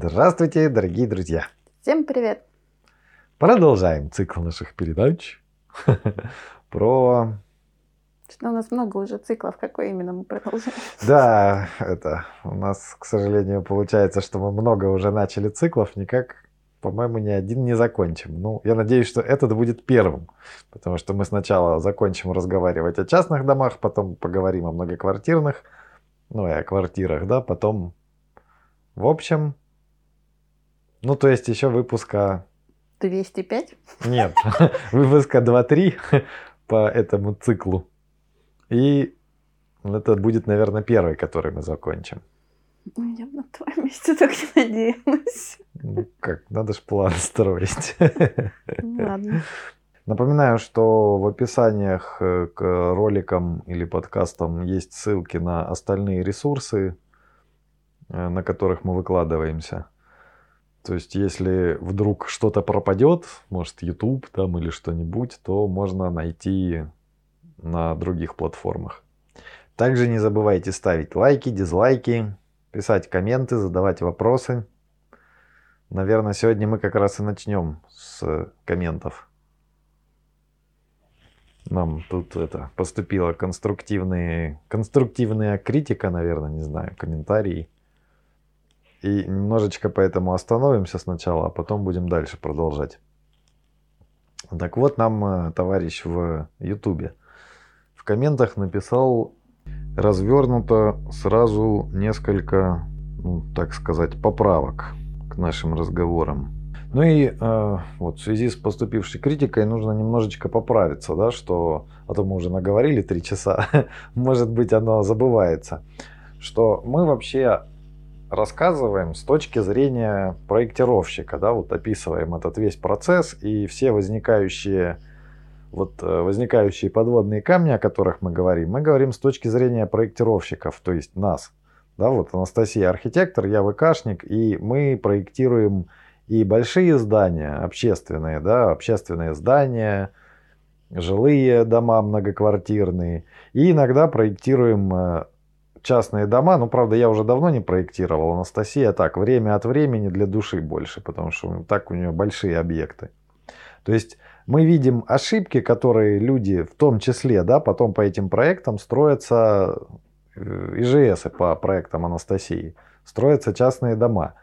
Здравствуйте, дорогие друзья! Всем привет! Продолжаем цикл наших передач про... Что у нас много уже циклов, какой именно мы продолжаем? Да, это у нас, к сожалению, получается, что мы много уже начали циклов, никак, по-моему, ни один не закончим. Ну, я надеюсь, что этот будет первым, потому что мы сначала закончим разговаривать о частных домах, потом поговорим о многоквартирных, ну и о квартирах, да, потом, в общем, ну, то есть еще выпуска... 205? Нет, выпуска 2-3 по этому циклу. И это будет, наверное, первый, который мы закончим. Ну, я бы на твоем месте так не надеялась. Ну как, надо же план строить. Ну, ладно. Напоминаю, что в описаниях э, к роликам или подкастам есть ссылки на остальные ресурсы, э, на которых мы выкладываемся. То есть, если вдруг что-то пропадет, может, YouTube там или что-нибудь, то можно найти на других платформах. Также не забывайте ставить лайки, дизлайки, писать комменты, задавать вопросы. Наверное, сегодня мы как раз и начнем с комментов. Нам тут это поступила конструктивная критика, наверное, не знаю, комментарии. И немножечко поэтому остановимся сначала, а потом будем дальше продолжать. Так вот, нам э, товарищ в Ютубе в комментах написал развернуто сразу несколько, ну, так сказать, поправок к нашим разговорам. Ну и э, вот в связи с поступившей критикой нужно немножечко поправиться, да, что, а то мы уже наговорили три часа, может быть оно забывается, что мы вообще рассказываем с точки зрения проектировщика, да, вот описываем этот весь процесс и все возникающие вот э, возникающие подводные камни, о которых мы говорим, мы говорим с точки зрения проектировщиков, то есть нас. Да, вот Анастасия архитектор, я ВКшник, и мы проектируем и большие здания, общественные, да, общественные здания, жилые дома многоквартирные, и иногда проектируем э, частные дома. Ну, правда, я уже давно не проектировал. Анастасия так, время от времени для души больше, потому что так у нее большие объекты. То есть мы видим ошибки, которые люди, в том числе, да, потом по этим проектам строятся э, ИЖС по проектам Анастасии, строятся частные дома.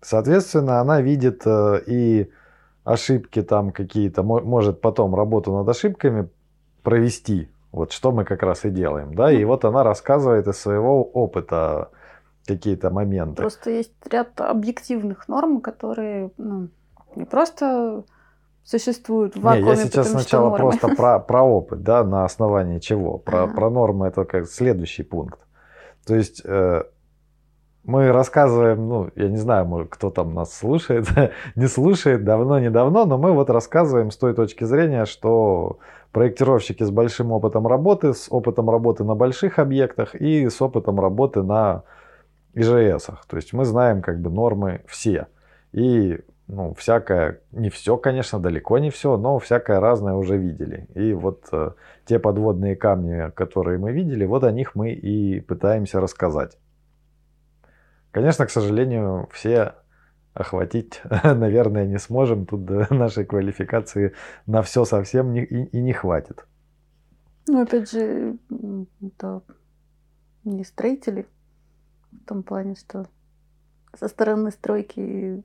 Соответственно, она видит э, и ошибки там какие-то, может потом работу над ошибками провести, вот что мы как раз и делаем, да, и вот она рассказывает из своего опыта какие-то моменты. Просто есть ряд объективных норм, которые ну, не просто существуют в вакууме. Не, я сейчас сначала просто про, про опыт, да, на основании чего. Про, ага. про нормы это как следующий пункт. То есть э, мы рассказываем, ну, я не знаю, может, кто там нас слушает, не слушает, давно-недавно, но мы вот рассказываем с той точки зрения, что проектировщики с большим опытом работы, с опытом работы на больших объектах и с опытом работы на ИЖС. То есть мы знаем как бы нормы все. И ну, всякое, не все, конечно, далеко не все, но всякое разное уже видели. И вот э, те подводные камни, которые мы видели, вот о них мы и пытаемся рассказать. Конечно, к сожалению, все охватить, наверное, не сможем. Тут нашей квалификации на все совсем не, и, и не хватит. Ну, опять же, это не строители в том плане, что со стороны стройки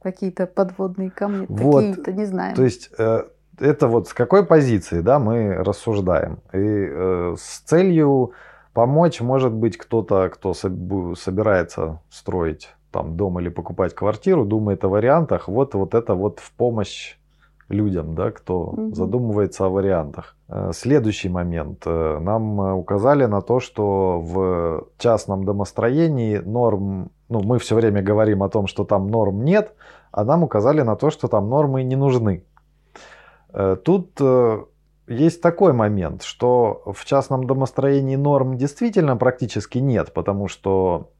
какие-то подводные камни, вот, такие-то не знаем. То есть э, это вот с какой позиции, да, мы рассуждаем. И э, с целью помочь, может быть, кто-то, кто собирается строить там дом или покупать квартиру, думает о вариантах, вот, вот это вот в помощь людям, да, кто угу. задумывается о вариантах. Э, следующий момент. Э, нам э, указали на то, что в частном домостроении норм, ну, мы все время говорим о том, что там норм нет, а нам указали на то, что там нормы не нужны. Тут есть такой момент, что в частном домостроении норм действительно практически нет, потому что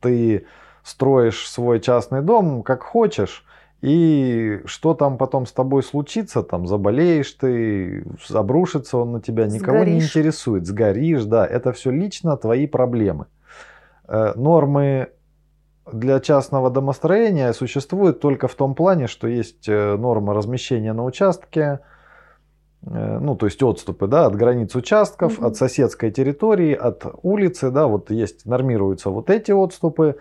ты строишь свой частный дом как хочешь, и что там потом с тобой случится, там заболеешь ты, обрушится он на тебя, никого Сгоришь. не интересует, сгоришь, да, это все лично твои проблемы. Э, нормы для частного домостроения существует только в том плане, что есть э, норма размещения на участке, э, ну, то есть отступы, да, от границ участков, Мгм. от соседской территории, от улицы, да, вот есть, нормируются вот эти отступы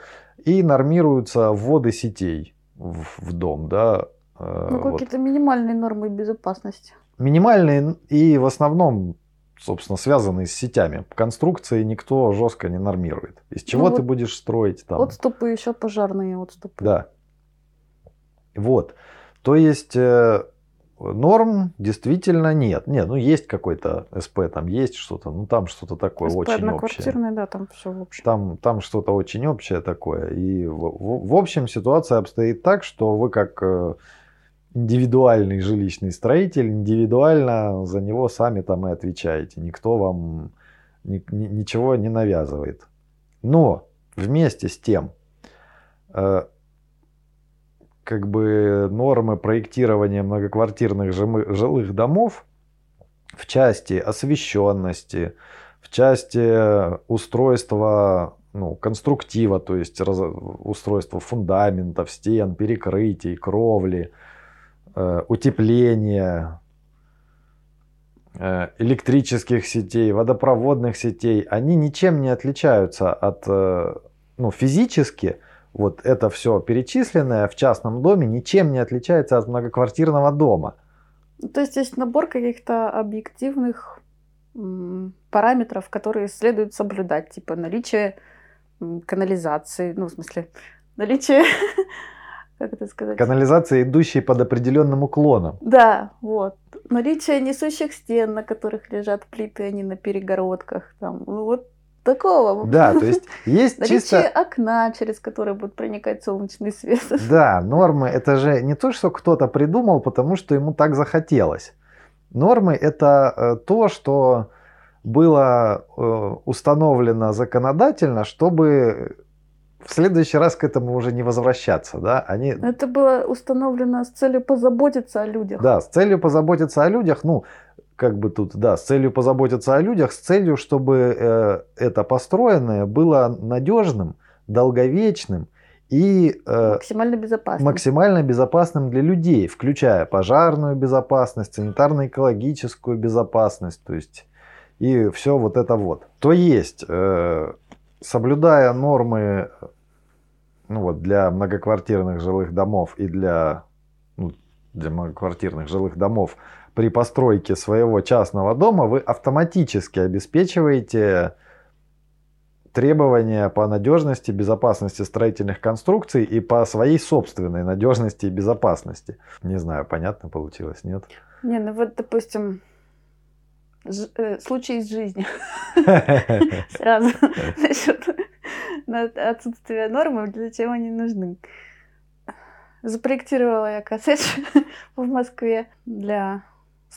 и нормируются вводы сетей в, в дом, да. э, Ну, вот. какие-то минимальные нормы безопасности. Минимальные и в основном, собственно, связанные с сетями. Конструкции никто жестко не нормирует. Из чего Ну ты вот будешь строить там? Отступы, еще пожарные отступы. Да. Вот. То есть э, норм действительно нет. Нет, ну есть какой-то СП, там есть что-то, ну там что-то такое СП очень общее. да, там все в общем. Там, там что-то очень общее такое. И в, в- в общем ситуация обстоит так, что вы как э, индивидуальный жилищный строитель, индивидуально за него сами там и отвечаете. Никто вам ни- ни- ничего не навязывает. Но вместе с тем, э, как бы нормы проектирования многоквартирных жилых домов в части освещенности, в части устройства ну, конструктива, то есть раз- устройства фундаментов, стен, перекрытий, кровли, э, утепления, э, электрических сетей, водопроводных сетей, они ничем не отличаются от, э, ну, физически, вот это все перечисленное в частном доме ничем не отличается от многоквартирного дома. Ну, То есть есть набор каких-то объективных параметров, которые следует соблюдать, типа наличие канализации, ну, в смысле, наличие, как это сказать? Канализация, идущая под определенным уклоном. Да, вот. Наличие несущих стен, на которых лежат плиты, а не на перегородках. Там. Ну, вот такого. Да, то есть есть Наличие чисто... окна, через которое будет проникать солнечный свет. Да, нормы это же не то, что кто-то придумал, потому что ему так захотелось. Нормы это э, то, что было э, установлено законодательно, чтобы в следующий раз к этому уже не возвращаться, да? Они, Это было установлено с целью позаботиться о людях. да, с целью позаботиться о людях, ну, как бы тут, да, с целью позаботиться о людях, с целью, чтобы э, это построенное было надежным, долговечным и э, Максимально безопасно. максимально безопасным для людей, включая пожарную безопасность, санитарно-экологическую безопасность, то есть и все вот это вот. То есть, э, соблюдая нормы ну вот, для многоквартирных жилых домов и для, ну, для многоквартирных жилых домов при постройке своего частного дома, вы автоматически обеспечиваете требования по надежности, безопасности строительных конструкций и по своей собственной надежности и безопасности. Не знаю, понятно получилось, нет? Не, ну вот, допустим, ж- э, случай из жизни. Сразу насчет на- отсутствия нормы, для чего они нужны. Запроектировала я коттедж в Москве для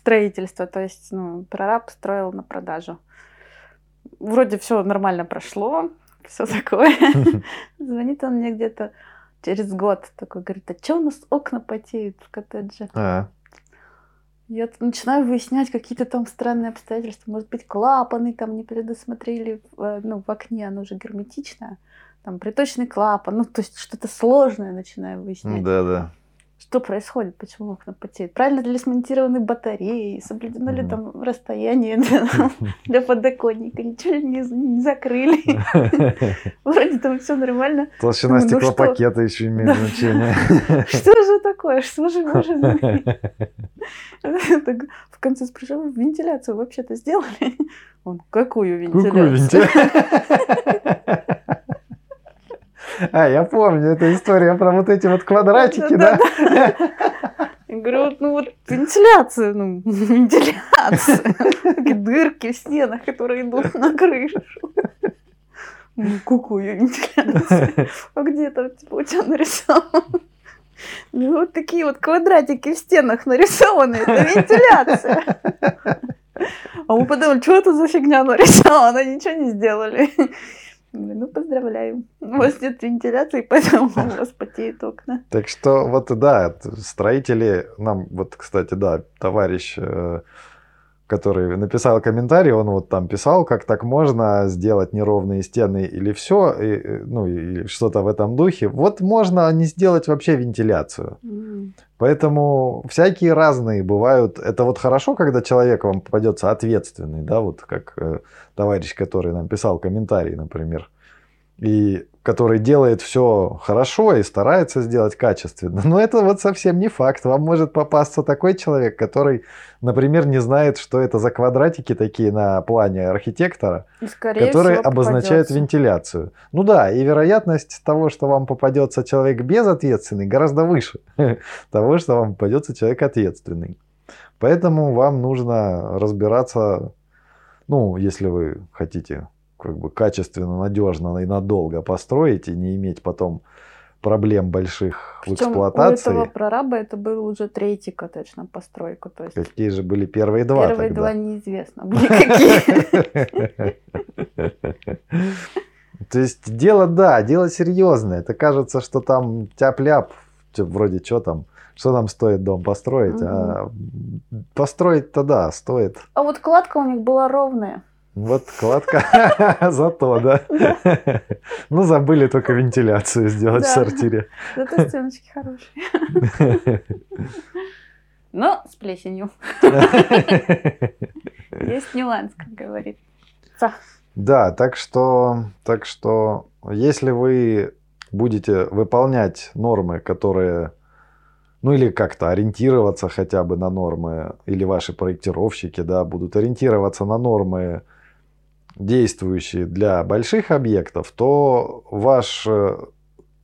строительства, то есть, ну, прораб строил на продажу. Вроде все нормально прошло, все такое. Звонит он мне где-то через год, такой говорит, а что у нас окна потеют в коттедже? А, Я начинаю выяснять какие-то там странные обстоятельства. Может быть, клапаны там не предусмотрели, э, ну, в окне, оно же герметичное. Там приточный клапан, ну, то есть что-то сложное начинаю выяснять. да, да. Что происходит, почему окна потеют? Правильно ли смонтированы батареи? Соблюдено ли там расстояние для, подоконника? Ничего ли не, закрыли? Вроде там все нормально. Толщина Ну, ну стеклопакета еще имеет значение. Что же такое? Что же может быть? В конце спрашиваю, вентиляцию вообще-то сделали? Он, какую вентиляцию? Какую вентиляцию? А, я помню, это история про вот эти вот квадратики, да? Я говорю, ну вот вентиляция, ну, вентиляция. Дырки в стенах, которые идут на крышу. Ну, какую вентиляцию? А где там, типа, у тебя нарисовано? Ну, вот такие вот квадратики в стенах нарисованы, это вентиляция. А мы подумали, что это за фигня нарисована, ничего не сделали. Говорю, ну, поздравляю. У вас нет вентиляции, поэтому у вас потеют окна. Так что вот да, строители нам, вот, кстати, да, товарищ э, который написал комментарий, он вот там писал, как так можно сделать неровные стены или все, и, ну или что-то в этом духе. Вот можно не сделать вообще вентиляцию. М. Поэтому всякие разные бывают. Это вот хорошо, когда человек вам попадется ответственный, да, вот как э, товарищ, который нам писал комментарий, например, и который делает все хорошо и старается сделать качественно. Но это вот совсем не факт. Вам может попасться такой человек, который, например, не знает, что это за квадратики такие на плане архитектора, И, скорее которые всего, обозначают вентиляцию. Ну да, и вероятность того, что вам попадется человек безответственный, гораздо выше того, что вам попадется человек ответственный. Поэтому вам нужно разбираться, ну, если вы хотите как бы качественно, надежно и надолго построить и не иметь потом проблем больших в Причем у эксплуатации. этого прораба это был уже третий коттедж на постройку. То есть Какие же были первые два первые тогда? два неизвестно были какие. То есть дело, да, дело серьезное. Это кажется, что там тяп-ляп, вроде что там, что нам стоит дом построить, а построить-то да, стоит. А вот кладка у них была ровная. Вот кладка, зато, да. Ну, забыли только вентиляцию сделать в Да. сортире. Зато стеночки хорошие. Но с плесенью. Есть нюанс, как говорит. Да, так что, так что, если вы будете выполнять нормы, которые, ну или как-то ориентироваться хотя бы на нормы, или ваши проектировщики, да, будут ориентироваться на нормы, действующие для больших объектов, то ваш э,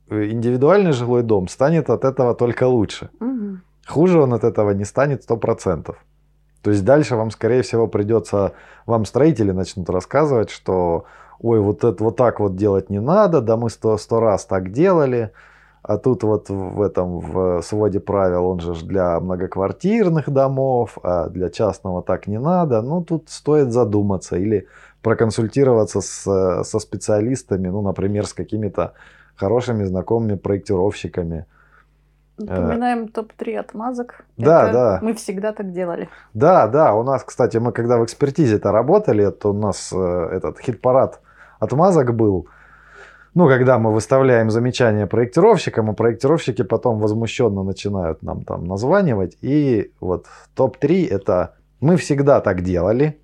индивидуальный жилой дом станет от этого только лучше. Мгм. Хуже он от этого не станет 100%. То есть дальше вам, скорее всего, придется, вам строители начнут рассказывать, что ой, вот это вот так вот делать не надо, да мы сто, сто раз так делали, а тут вот в этом в своде правил, он же для многоквартирных домов, а для частного так не надо. Ну, тут стоит задуматься или проконсультироваться с, со специалистами, ну, например, с какими-то хорошими знакомыми проектировщиками. Напоминаем топ-3 отмазок. Да, Это да. Мы всегда так делали. Да, да, у нас, кстати, мы когда в экспертизе-то работали, то у нас э, этот хит-парад отмазок был. Ну, когда мы выставляем замечания проектировщикам, и проектировщики потом возмущенно начинают нам там названивать. И вот топ-3 это мы всегда так делали.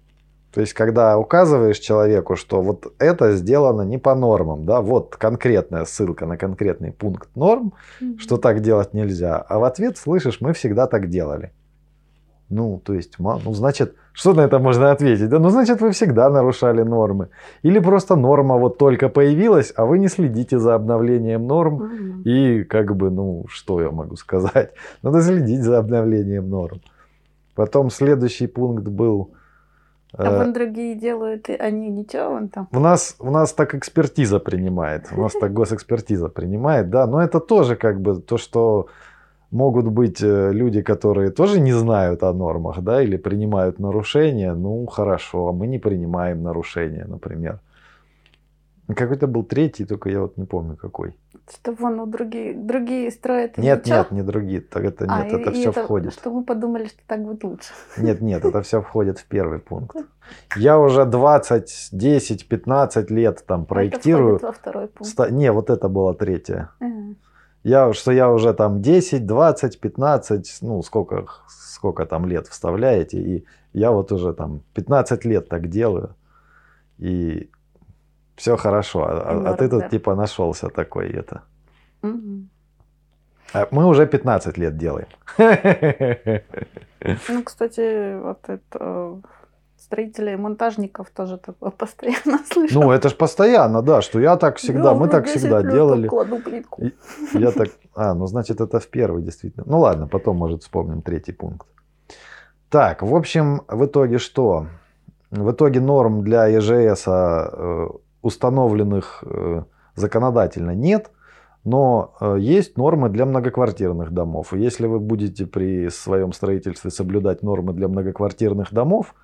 То есть, когда указываешь человеку, что вот это сделано не по нормам, да, вот конкретная ссылка на конкретный пункт норм, что так делать нельзя. А в ответ слышишь, мы всегда так делали. Ну, то есть, ну, значит, что на это можно ответить? Да, ну, значит, вы всегда нарушали нормы. Или просто норма вот только появилась, а вы не следите за обновлением норм. Мгм. И как бы, ну, что я могу сказать? Надо следить за обновлением норм. Потом следующий пункт был... А э, вон другие делают, и они ничего, вон там. у нас, у нас так экспертиза принимает, у нас так госэкспертиза принимает, да, но это тоже как бы то, что могут быть э, люди, которые тоже не знают о нормах, да, или принимают нарушения, ну хорошо, а мы не принимаем нарушения, например. Какой-то был третий, только я вот не помню какой. Что вон у другие, другие строят. Нет, ничего. нет, не другие, так это А, нет, и- это и все входит. Что мы подумали, что так будет лучше. Нет, нет, это все входит в первый пункт. Я уже 20, 10, 15 лет там А это проектирую. входит во второй пункт. Ста- Не, вот это было третье. Ага. Я, что я уже там 10, 20, 15, ну сколько, сколько там лет вставляете, и я вот уже там 15 лет так делаю, и все хорошо, а, а- а ты тут типа нашелся такой это. Мгм. А Мы уже 15 лет делаем. Ну, кстати, вот это строителей и монтажников тоже такое постоянно слышу. Ну, это ж постоянно, да, что я так всегда, мы так всегда делали. Кладу плитку. Я так, а, ну значит это в первый действительно. Ну ладно, потом может вспомним третий пункт. Так, в общем, в итоге что? В итоге норм для ЕЖС э, установленных э, законодательно нет, но э, есть нормы для многоквартирных домов. И если вы будете при своем строительстве соблюдать нормы для многоквартирных домов,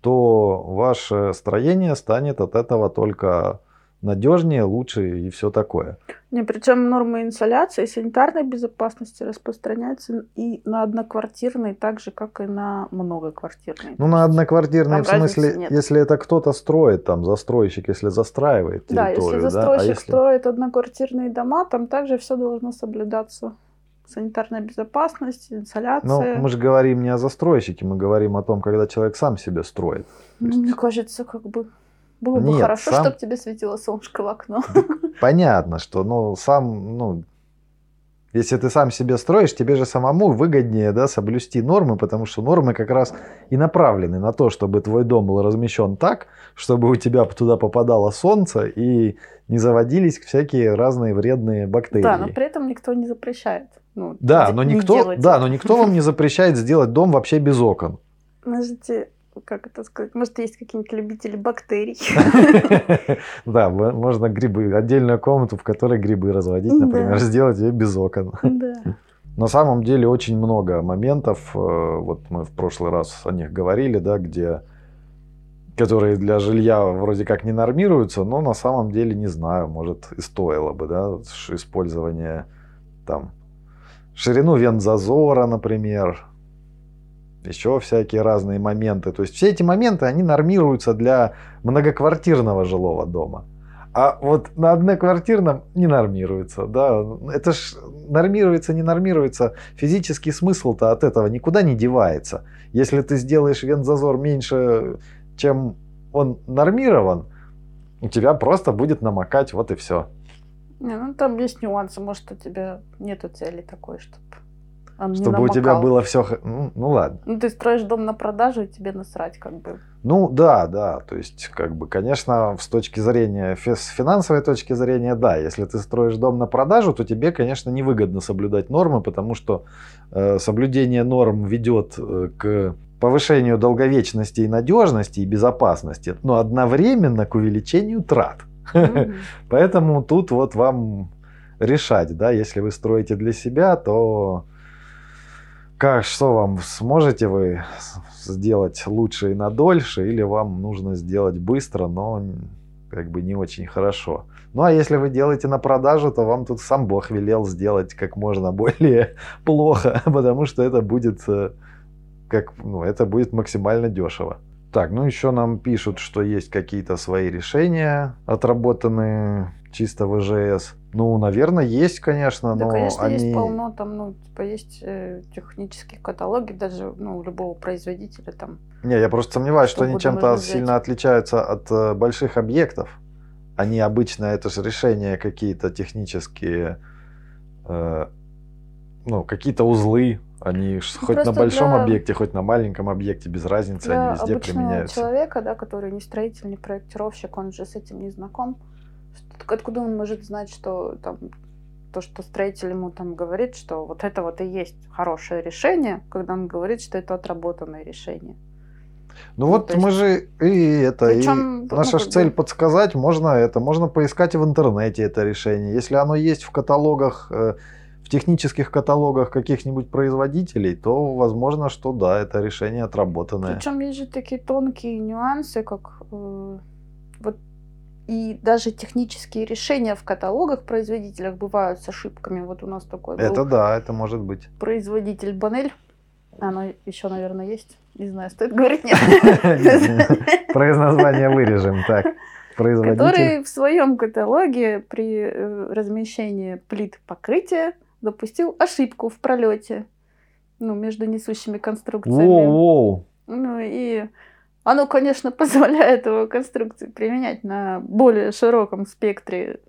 то ваше строение станет от этого только надежнее, лучше и все такое. Не, причем нормы инсоляции и санитарной безопасности распространяются и на одноквартирные, так же, как и на многоквартирные. Ну, на одноквартирные, в смысле, если это кто-то строит, там, застройщик, если застраивает территорию. Да, если застройщик да? а если... строит одноквартирные дома, там также все должно соблюдаться санитарная безопасность, инсоляция. Но мы же говорим не о застройщике, мы говорим о том, когда человек сам себе строит. Ну, есть... Мне кажется, как бы было бы Нет, хорошо, сам... чтобы тебе светило солнышко в окно. Понятно, что ну, сам, ну, если ты сам себе строишь, тебе же самому выгоднее да, соблюсти нормы, потому что нормы как раз и направлены на то, чтобы твой дом был размещен так, чтобы у тебя туда попадало солнце и не заводились всякие разные вредные бактерии. Да, но при этом никто не запрещает. Ну, да, но никто, да, но никто вам не запрещает сделать дом вообще без окон. Подождите, как это сказать, может, есть какие-нибудь любители бактерий. Да, можно грибы, отдельную комнату, в которой грибы разводить, например, сделать ее без окон. На самом деле очень много моментов, э, вот мы в прошлый раз о них говорили, да, где которые для жилья вроде как не нормируются, но на самом деле не знаю, может и стоило бы, да, использование там ширину вент-зазора, например, еще всякие разные моменты. То есть все эти моменты, они нормируются для многоквартирного жилого дома. А вот на одноквартирном не нормируется. Да? Это ж нормируется, не нормируется. Физический смысл-то от этого никуда не девается. Если ты сделаешь вент-зазор меньше, чем он нормирован, у тебя просто будет намокать, вот и все. Не, ну там есть нюансы. Может, у тебя нету цели такой, чтобы он чтобы у тебя было все... Ну, ну ладно. Ну ты строишь дом на продажу, и тебе насрать как бы. Ну да, да. То есть, как бы, конечно, с точки зрения, с финансовой точки зрения, да. Если ты строишь дом на продажу, то тебе, конечно, невыгодно соблюдать нормы, потому что э, соблюдение норм ведет э, к повышению долговечности и надежности и безопасности, но одновременно к увеличению трат. Mm-hmm. Поэтому тут вот вам решать, да, если вы строите для себя, то как, что вам, сможете вы сделать лучше и на дольше, или вам нужно сделать быстро, но как бы не очень хорошо. Ну а если вы делаете на продажу, то вам тут сам Бог велел сделать как можно более плохо, потому что это будет э, как, ну, это будет максимально дешево. Так, ну еще нам пишут, что есть какие-то свои решения, отработанные чисто в ИЖС. Ну, наверное, есть, конечно, да, но конечно, они... есть полно, там, ну, типа, есть э, технические каталоги даже, ну, у любого производителя там. Не, я просто сомневаюсь, что, что они чем-то сильно отличаются от э, больших объектов. Они обычно, это же решения какие-то технические, э, ну, какие-то узлы, они ну, хоть на большом для... объекте, хоть на маленьком объекте, без разницы, для они везде применяются. человека, да, который не строитель, не проектировщик, он же с этим не знаком. Откуда он может знать, что там то, что строитель ему там говорит, что вот это вот и есть хорошее решение, когда он говорит, что это отработанное решение. Ну, ну вот есть... мы же и это, Причем, и наша ну, цель бы... подсказать, можно это, можно поискать в интернете это решение. Если оно есть в каталогах, э, в технических каталогах каких-нибудь производителей, то возможно, что да, это решение отработанное. Причем есть же такие тонкие нюансы, как э, и даже технические решения в каталогах производителях бывают с ошибками. Вот у нас такой Это да, это может быть. Производитель Банель. Оно еще, наверное, есть. Не знаю, стоит говорить нет. Произназвание вырежем. Так. Производитель. Который в своем каталоге при э, размещении плит покрытия допустил ошибку в пролете. Ну, между несущими конструкциями. Воу-воу. Ну и оно, конечно, позволяет его конструкции применять на более широком спектре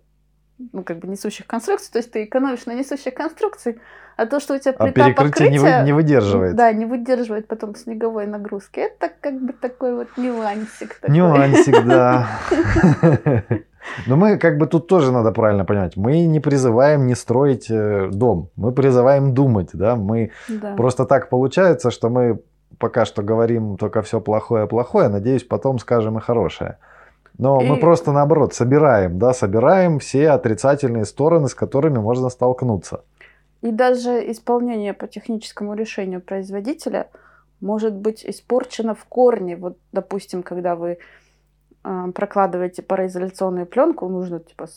ну, как бы несущих конструкций, то есть ты экономишь на несущих конструкций, а то, что у тебя плита а перекрытие покрытия, не, вы, не выдерживает. Да, не выдерживает потом снеговой нагрузки. Это как бы такой вот нюансик. Такой. Нюансик, да. Но мы как бы тут тоже надо правильно понимать. Мы не призываем не строить э, дом. Мы призываем думать, да. Мы просто так получается, что мы пока что говорим только все плохое-плохое, надеюсь, потом скажем и хорошее. Но и... мы просто наоборот собираем, да, собираем все отрицательные стороны, с которыми можно столкнуться. И даже исполнение по техническому решению производителя может быть испорчено в корне. Вот, допустим, когда вы э, прокладываете пароизоляционную пленку, нужно типа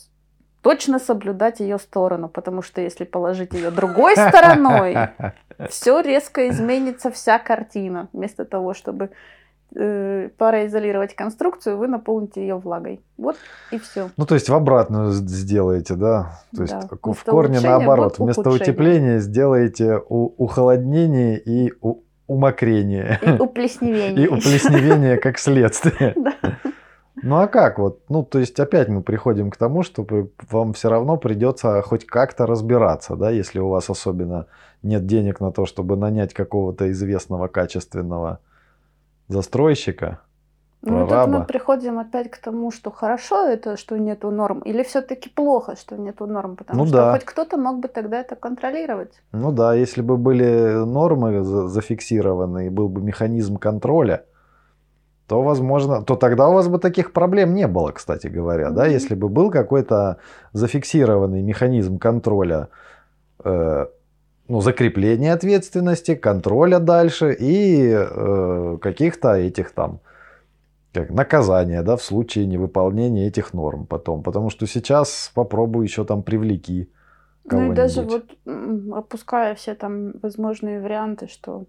точно соблюдать ее сторону, потому что если положить ее другой стороной, все резко изменится, вся картина. Вместо того, чтобы э, пароизолировать конструкцию, вы наполните ее влагой. Вот и все. Ну, то есть в обратную сделаете, да? То есть да. в корне наоборот. Вместо утепления сделаете у- ухолоднение и у- умокрение. И уплесневение. И уплесневение как следствие. Ну а как вот? Ну, то есть опять мы приходим к тому, что вам все равно придется хоть как-то разбираться, да, если у вас особенно нет денег на то, чтобы нанять какого-то известного качественного застройщика, ну, тут мы приходим опять к тому, что хорошо это, что нету норм, или все-таки плохо, что нету норм, потому ну, что да. хоть кто-то мог бы тогда это контролировать. Ну да, если бы были нормы зафиксированы и был бы механизм контроля, то, возможно, то тогда у вас бы таких проблем не было, кстати говоря, да, если бы был какой-то зафиксированный механизм контроля, э, ну, закрепления ответственности, контроля дальше и э, каких-то этих там как наказания, да, в случае невыполнения этих норм потом, потому что сейчас попробую еще там привлеки Ну и даже вот опуская все там возможные варианты, что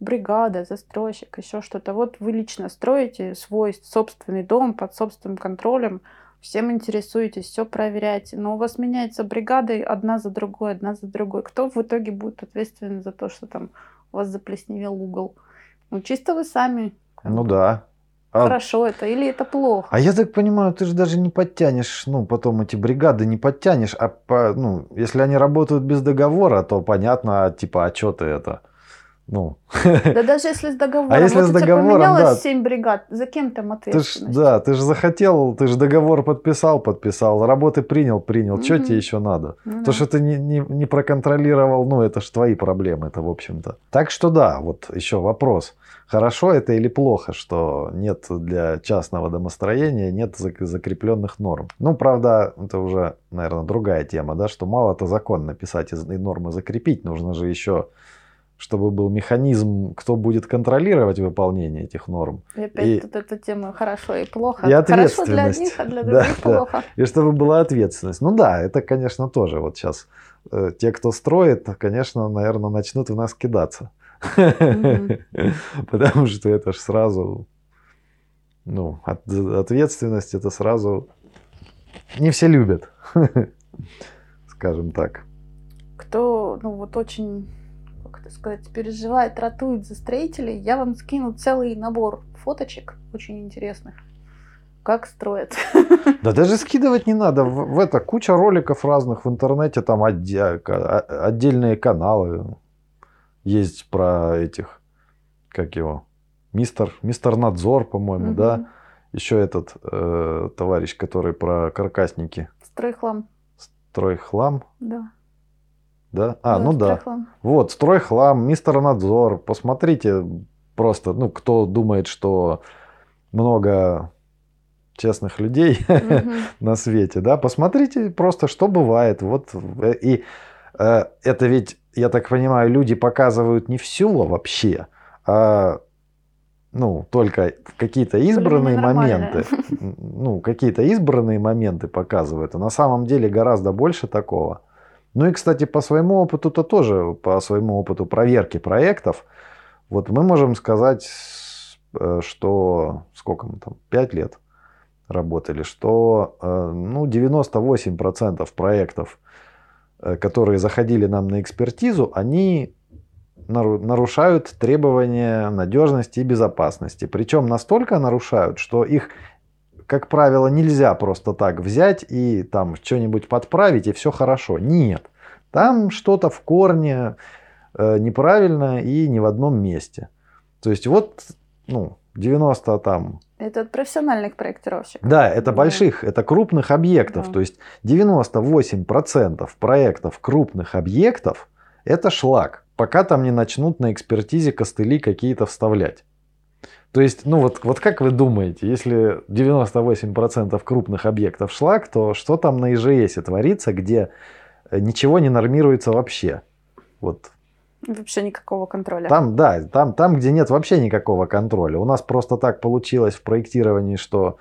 бригада, застройщик, еще что-то. Вот вы лично строите свой собственный дом под собственным контролем, всем интересуетесь, все проверяете, но у вас меняется бригады одна за другой, одна за другой. Кто в итоге будет ответственен за то, что там у вас заплесневел угол? Ну, чисто вы сами. Ну да. А... Хорошо это или это плохо? А я так понимаю, ты же даже не подтянешь, ну, потом эти бригады не подтянешь, а по, ну, если они работают без договора, то понятно, типа, а что ты это? Ну. Да даже если с договором. А если вот с договором, да. 7 бригад, за кем там ответственность? Ты ж, да, ты же захотел, ты же договор подписал, подписал, работы принял, принял. Угу. Что тебе еще надо? Ну, То, что ты не, не, не проконтролировал, ну, это же твои проблемы, это в общем-то. Так что да, вот еще вопрос. Хорошо это или плохо, что нет для частного домостроения, нет закрепленных норм? Ну, правда, это уже, наверное, другая тема, да, что мало это закон написать и нормы закрепить, нужно же еще чтобы был механизм, кто будет контролировать выполнение этих норм. И опять и, тут эта тема хорошо и плохо. И ответственность. Хорошо для одних, а для других да, плохо. Да. И чтобы была ответственность. Ну да, это, конечно, тоже вот сейчас э, те, кто строит, конечно, наверное, начнут в нас кидаться. Потому что это же сразу, ну, ответственность это сразу не все любят, скажем так. Кто, ну вот очень так сказать, переживает, ратует за строителей, я вам скину целый набор фоточек очень интересных как строят. Да даже скидывать не надо. В, в это куча роликов разных в интернете, там отде, отдельные каналы есть про этих, как его, мистер, мистер Надзор, по-моему, угу. да. Еще этот э, товарищ, который про каркасники. Стройхлам. Стройхлам? Да. Да? А, да, ну да. Вот, стройхлам, мистер надзор. Посмотрите просто, ну, кто думает, что много честных людей на свете, да, посмотрите просто, что бывает. Вот, э, и э, это ведь, я так понимаю, люди показывают не все вообще, а ну, только какие-то избранные моменты, ну, какие-то избранные моменты показывают, а на самом деле гораздо больше такого. Ну и, кстати, по своему опыту-то тоже, по своему опыту проверки проектов, вот мы можем сказать, э, что сколько мы там, 5 лет работали, что э, ну, 98% проектов, э, которые заходили нам на экспертизу, они нарушают требования надежности и безопасности. Причем настолько нарушают, что их как правило, нельзя просто так взять и там что-нибудь подправить, и все хорошо. Нет. Там что-то в корне э, неправильно и не в одном месте. То есть вот, ну, 90 там... Это от профессиональных проектировщиков. Да, это да. больших, это крупных объектов. Да. То есть 98% проектов крупных объектов это шлак, пока там не начнут на экспертизе костыли какие-то вставлять. То есть, ну вот, вот как вы думаете, если 98% крупных объектов шлак, то что там на ИЖС творится, где э, ничего не нормируется вообще? Вот. Вообще никакого контроля. Там, да, там, там, где нет вообще никакого контроля. У нас просто так получилось в проектировании, что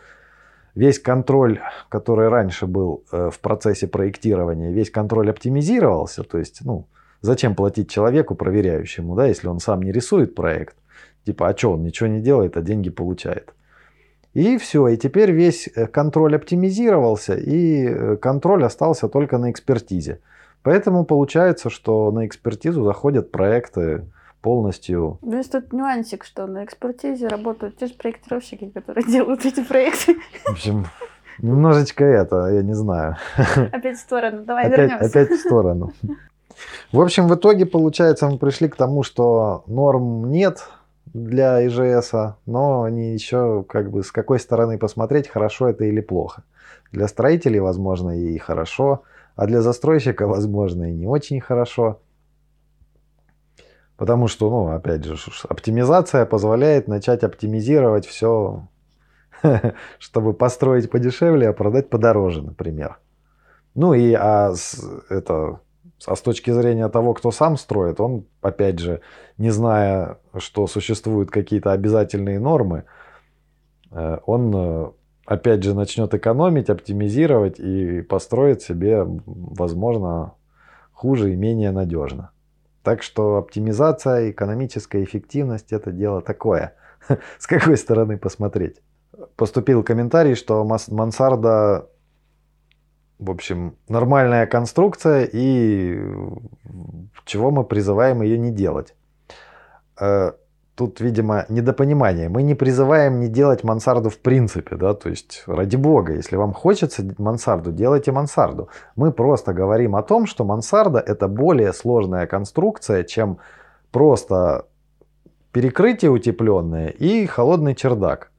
весь контроль, который раньше был э, в процессе проектирования, весь контроль оптимизировался, то есть, ну, зачем платить человеку, проверяющему, да, если он сам не рисует проект, типа, а что, он ничего не делает, а деньги получает. И все, и теперь весь э, контроль оптимизировался, и э, контроль остался только на экспертизе. Поэтому получается, что на экспертизу заходят проекты полностью... Ну, есть тут нюансик, что на экспертизе работают те же проектировщики, которые делают эти проекты. В общем, немножечко это, я не знаю. Опять в сторону, давай опять, вернемся. Опять в сторону. В общем, в итоге, получается, мы пришли к тому, что норм нет для ИЖС, но они еще как бы с какой стороны посмотреть, хорошо это или плохо. Для строителей, возможно, и хорошо, а для застройщика, возможно, и не очень хорошо. Потому что, ну, опять же, оптимизация позволяет начать оптимизировать все, чтобы построить подешевле, а продать подороже, например. Ну и а это, а с точки зрения того, кто сам строит, он, опять же, не зная, что существуют какие-то обязательные нормы, э, он, э, опять же, начнет экономить, оптимизировать и построит себе, возможно, хуже и менее надежно. Так что оптимизация, экономическая эффективность – это дело такое. С какой стороны посмотреть? Поступил комментарий, что мансарда, в общем, нормальная конструкция и чего мы призываем ее не делать. Э, тут, видимо, недопонимание. Мы не призываем не делать мансарду в принципе, да, то есть, ради бога, если вам хочется мансарду, делайте мансарду. Мы просто говорим о том, что мансарда это более сложная конструкция, чем просто перекрытие утепленное и холодный чердак.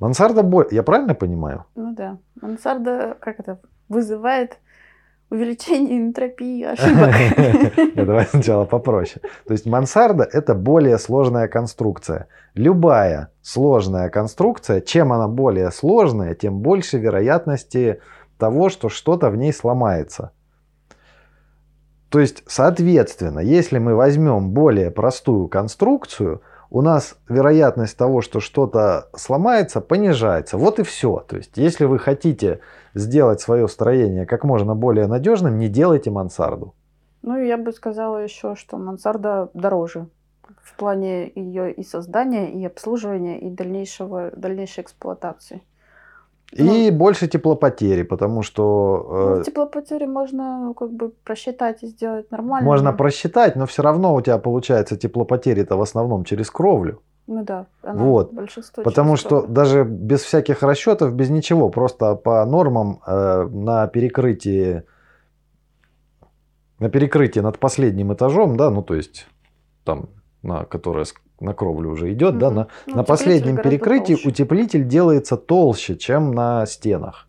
Мансарда, я правильно понимаю? Ну да. Мансарда, как это, вызывает увеличение энтропии ошибок. Давай сначала попроще. То есть мансарда это более сложная конструкция. Любая сложная конструкция, чем она более сложная, тем больше вероятности того, что что-то в ней сломается. То есть, соответственно, если мы возьмем более простую конструкцию, у нас вероятность того, что что-то сломается, понижается. Вот и все. То есть, если вы хотите сделать свое строение как можно более надежным, не делайте мансарду. Ну, я бы сказала еще, что мансарда дороже в плане ее и создания, и обслуживания, и дальнейшего, дальнейшей эксплуатации. И ну, больше теплопотери, потому что... Ну, э, теплопотери можно как бы просчитать и сделать нормально. Можно просчитать, но все равно у тебя получается теплопотери-то в основном через кровлю. Ну да, она вот. большинство. Потому что кровлю. даже без всяких расчетов, без ничего, просто по нормам э, на перекрытии на перекрытии над последним этажом, да, ну то есть там, на которое на кровлю уже идет, угу. да, на, ну, на последнем перекрытии толще. утеплитель делается толще, чем на стенах.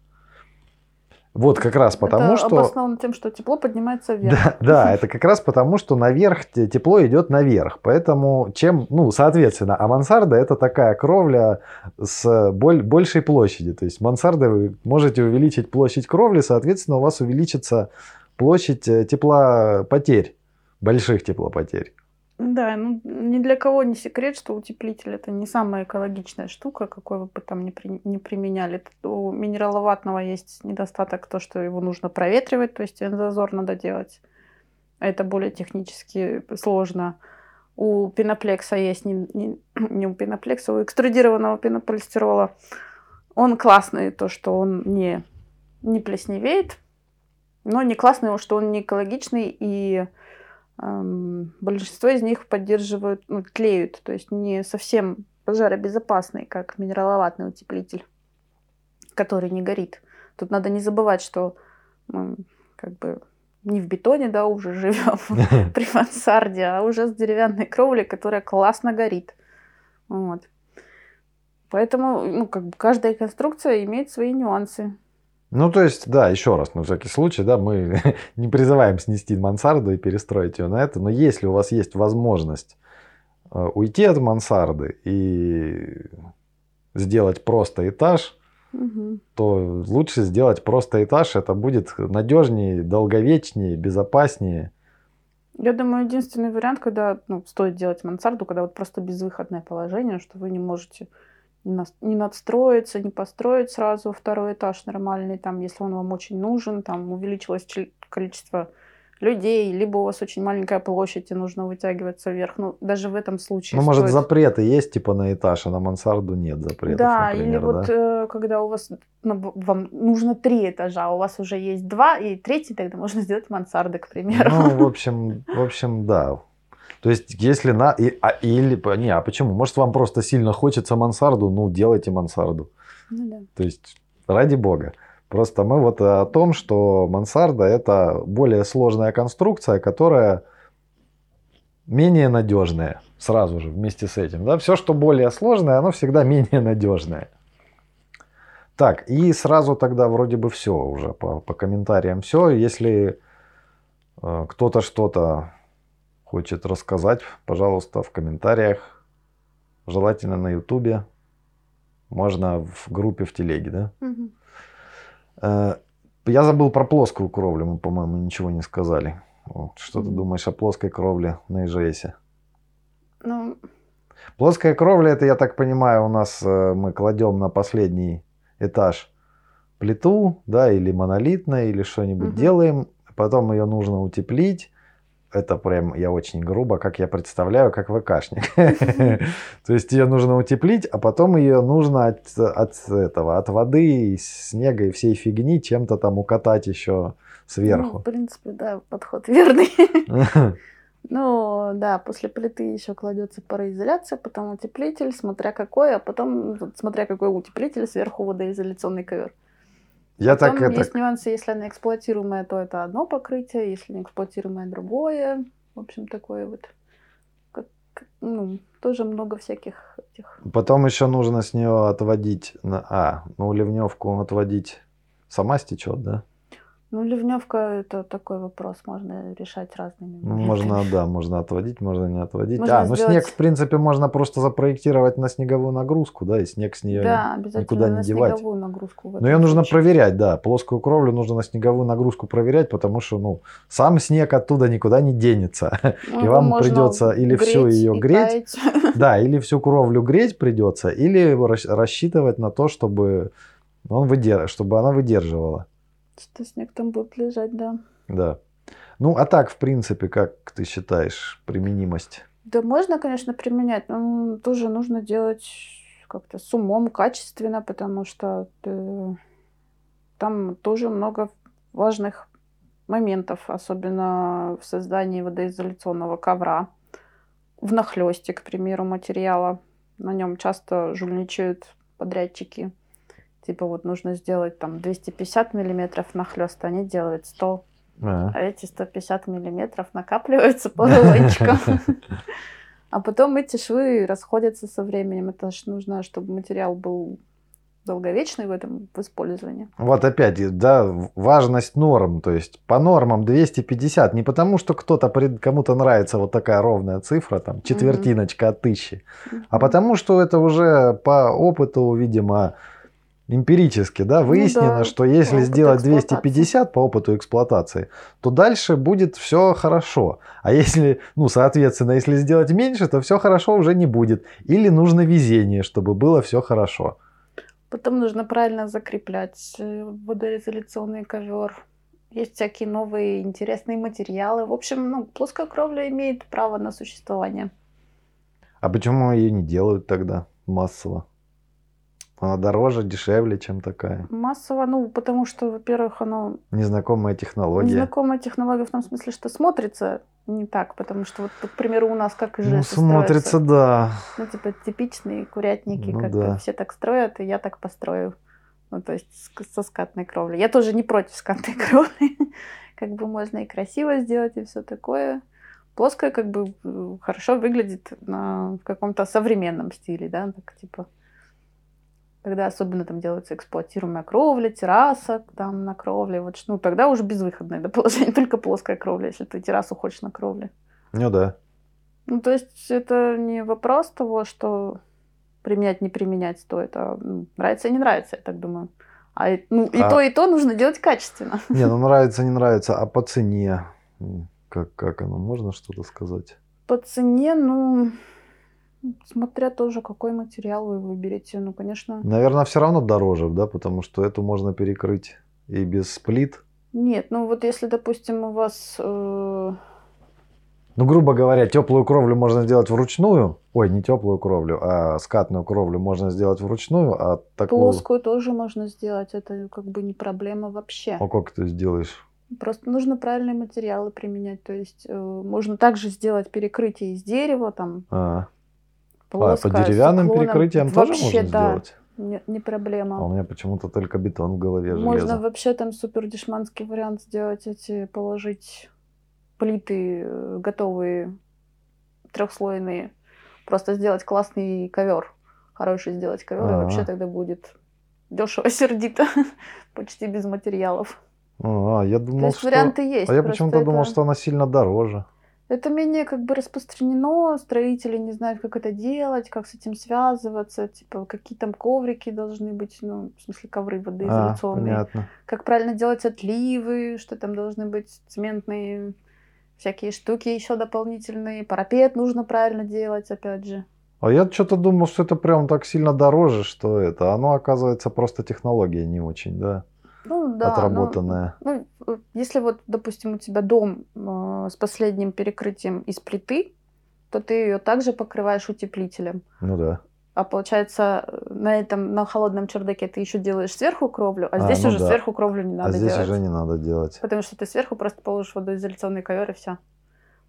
Вот как раз потому, это что... обосновано тем, что тепло поднимается вверх. Да, да, это как раз потому, что наверх тепло идет наверх. Поэтому чем, ну, соответственно, а мансарда это такая кровля с боль, большей площади. То есть мансарда вы можете увеличить площадь кровли, соответственно, у вас увеличится площадь э, теплопотерь, больших теплопотерь. Да, ну ни для кого не секрет, что утеплитель это не самая экологичная штука, какой вы бы там не, при, не применяли. У минераловатного есть недостаток то, что его нужно проветривать, то есть зазор надо делать. Это более технически сложно. У пеноплекса есть, не, не, не у пеноплекса, у экструдированного пенополистирола. Он классный, то, что он не, не плесневеет, но не классный, что он не экологичный и большинство из них поддерживают, ну, тлеют, то есть не совсем пожаробезопасный, как минераловатный утеплитель, который не горит. Тут надо не забывать, что мы как бы не в бетоне, да, уже живем при мансарде, а уже с деревянной кровлей, которая классно горит. Вот. Поэтому, ну, как бы каждая конструкция имеет свои нюансы. Ну, то есть, да, еще раз, на всякий случай, да, мы не призываем снести мансарду и перестроить ее на это, но если у вас есть возможность э, уйти от мансарды и сделать просто этаж, угу. то лучше сделать просто этаж, это будет надежнее, долговечнее, безопаснее. Я думаю, единственный вариант, когда ну, стоит делать мансарду, когда вот просто безвыходное положение, что вы не можете не, надстроиться, не построить сразу второй этаж нормальный, там, если он вам очень нужен, там увеличилось количество людей, либо у вас очень маленькая площадь и нужно вытягиваться вверх. Ну, даже в этом случае Ну, может, стоит- запреты есть, типа, на этаж, а на мансарду нет запретов, Да, например, или вот да? э, когда у вас ну, вам нужно три этажа, а у вас уже есть два, и третий тогда можно сделать мансарды, к примеру. Ну, в общем, в общем, да. То есть, если на... и- а, или... Не, а почему? Может, вам просто сильно хочется мансарду? Ну, делайте мансарду. Ну да. То есть, ради бога. Просто мы вот о том, что мансарда это более сложная конструкция, которая менее надежная. Сразу же вместе с этим. Да? Все, что более сложное, оно всегда менее надежное. Так, и сразу тогда вроде бы все уже по, по комментариям все. Если э, кто-то что-то хочет рассказать, пожалуйста, в комментариях. Желательно на ютубе. Можно в группе в телеге, да? Э, Я забыл про плоскую кровлю, мы, по-моему, ничего не сказали. Что ты думаешь о плоской кровле на ИЖС? Ну, Плоская кровля, это, я так понимаю, у нас э, мы кладем на последний этаж плиту, да, или монолитная, или что-нибудь Мгм. делаем. Потом ее нужно утеплить. Это прям, я очень грубо, как я представляю, как ВКшник. То есть ее нужно утеплить, а потом ее нужно от, от этого, от воды, снега и всей фигни чем-то там укатать еще ну, сверху. в принципе, да, подход верный. Ну, да, после плиты еще кладется пароизоляция, потом утеплитель, смотря какой, а потом, смотря какой утеплитель, сверху водоизоляционный ковер. Я так Потом это... есть нюансы, если она эксплуатируемая, то это одно покрытие, если не эксплуатируемое, другое. В общем, такое вот. как- ну, тоже много всяких этих. Потом еще нужно с нее отводить, на... а, ну ливневку отводить, сама стечет, да? Ну, ливневка это такой вопрос, можно решать разными. Ну, можно, да, можно отводить, можно не отводить. Можно а, ну сделать- снег, в принципе, можно просто запроектировать на снеговую нагрузку, да, и снег с нее... Да, никуда не на девать. снеговую нагрузку. Но ее нужно случае. проверять, да. Плоскую кровлю нужно на снеговую нагрузку проверять, потому что, ну, сам снег оттуда никуда не денется. Ну, и вам придется или всю ее греть, таять. Да, или всю кровлю греть придется, или рас- рассчитывать на то, чтобы, он выдер... чтобы она выдерживала. Что снег там будет лежать, да. Да. Ну, а так, в принципе, как ты считаешь применимость? Да, можно, конечно, применять, но тоже нужно делать как-то с умом, качественно, потому что э, там тоже много важных моментов, особенно в создании водоизоляционного ковра. В нахлесте, к примеру, материала. На нем часто жульничают подрядчики. Типа вот нужно сделать там 250 миллиметров нахлеста, они делают 100 А. а эти 150 миллиметров накапливаются по рулончикам. А потом эти швы расходятся со временем. Это же нужно, чтобы материал был долговечный в этом в использовании. Вот опять, да, важность норм. То есть по нормам 250. Не потому, что кто-то кому-то нравится вот такая ровная цифра, там, четвертиночка от тысячи. А потому что это уже по опыту, видимо, эмпирически, да, выяснено, Ну да, что если сделать эксплуатации. 250 по опыту эксплуатации, то дальше будет все хорошо. А если, ну, соответственно, если сделать меньше, то все хорошо уже не будет. Или нужно везение, чтобы было все хорошо. Потом нужно правильно закреплять э, водоизоляционный ковер. Есть всякие новые интересные материалы. В общем, ну, плоская кровля имеет право на существование. А почему ее не делают тогда массово? Она дороже, дешевле, чем такая. Массово, ну, потому что, во-первых, оно Незнакомая технология. незнакомая технология в том смысле, что смотрится не так, потому что, вот, к примеру, у нас как же Ну, смотрится, да. Ну, типа, типичные курятники, Ну как да. все так строят, и я так построю. Ну, то есть со скатной кровлей. Я тоже не против скатной кровли. Как бы можно и красиво сделать, и все такое. Плоская как бы хорошо выглядит на, в каком-то современном стиле, да, так типа когда особенно там делается эксплуатируемая кровля, терраса там на кровле, вот, ну, тогда уже безвыходное да, положение, только плоская кровля, если ты террасу хочешь на кровле. Ну да. Ну, то есть это не вопрос того, что применять, не применять стоит, а ну, нравится и не нравится, я так думаю. А ну, и А- то, и то нужно делать качественно. Не, ну нравится, не нравится, а по цене? Как, как оно, можно что-то сказать? По цене, ну, Смотря тоже, какой материал вы выберете. Ну, конечно. Наверное, все равно дороже, да, потому что эту можно перекрыть и без плит. Нет, ну вот если, допустим, у вас... Э... Ну, грубо говоря, теплую кровлю можно сделать вручную. Ой, не теплую кровлю, а скатную кровлю можно сделать вручную, а такую... Плоскую тоже можно сделать. Это как бы не проблема вообще. А как ты сделаешь? Просто нужно правильные материалы применять. То есть э, можно также сделать перекрытие из дерева, там, а. Плоское, а по деревянным перекрытиям тоже можно да. сделать? Не, не проблема. А у меня почему-то только бетон в голове Можно железо. вообще там супер дешманский вариант сделать эти, положить плиты э, готовые, трехслойные. Просто сделать классный ковер. Хороший сделать ковер, и вообще тогда будет дешево сердито, почти без материалов. А, я думал, То есть что... варианты есть. А я почему-то это... думал, что она сильно дороже. Это менее как бы распространено, строители не знают, как это делать, как с этим связываться, типа какие там коврики должны быть, ну, в смысле ковры водоизоляционные. А, понятно. Как правильно делать отливы, что там должны быть цементные всякие штуки еще дополнительные. Парапет нужно правильно делать, опять же. А я что-то думал, что это прям так сильно дороже, что это. Оно оказывается просто технология не очень, да? Ну, да, отработанная. Ну, ну, если вот, допустим, у тебя дом э, с последним перекрытием из плиты, то ты ее также покрываешь утеплителем. Ну да. А получается, на этом, на холодном чердаке ты еще делаешь сверху кровлю, а, а здесь ну уже да. сверху кровлю не надо делать. А здесь делать. уже не надо делать. Потому что ты сверху просто положишь водоизоляционный ковер и все.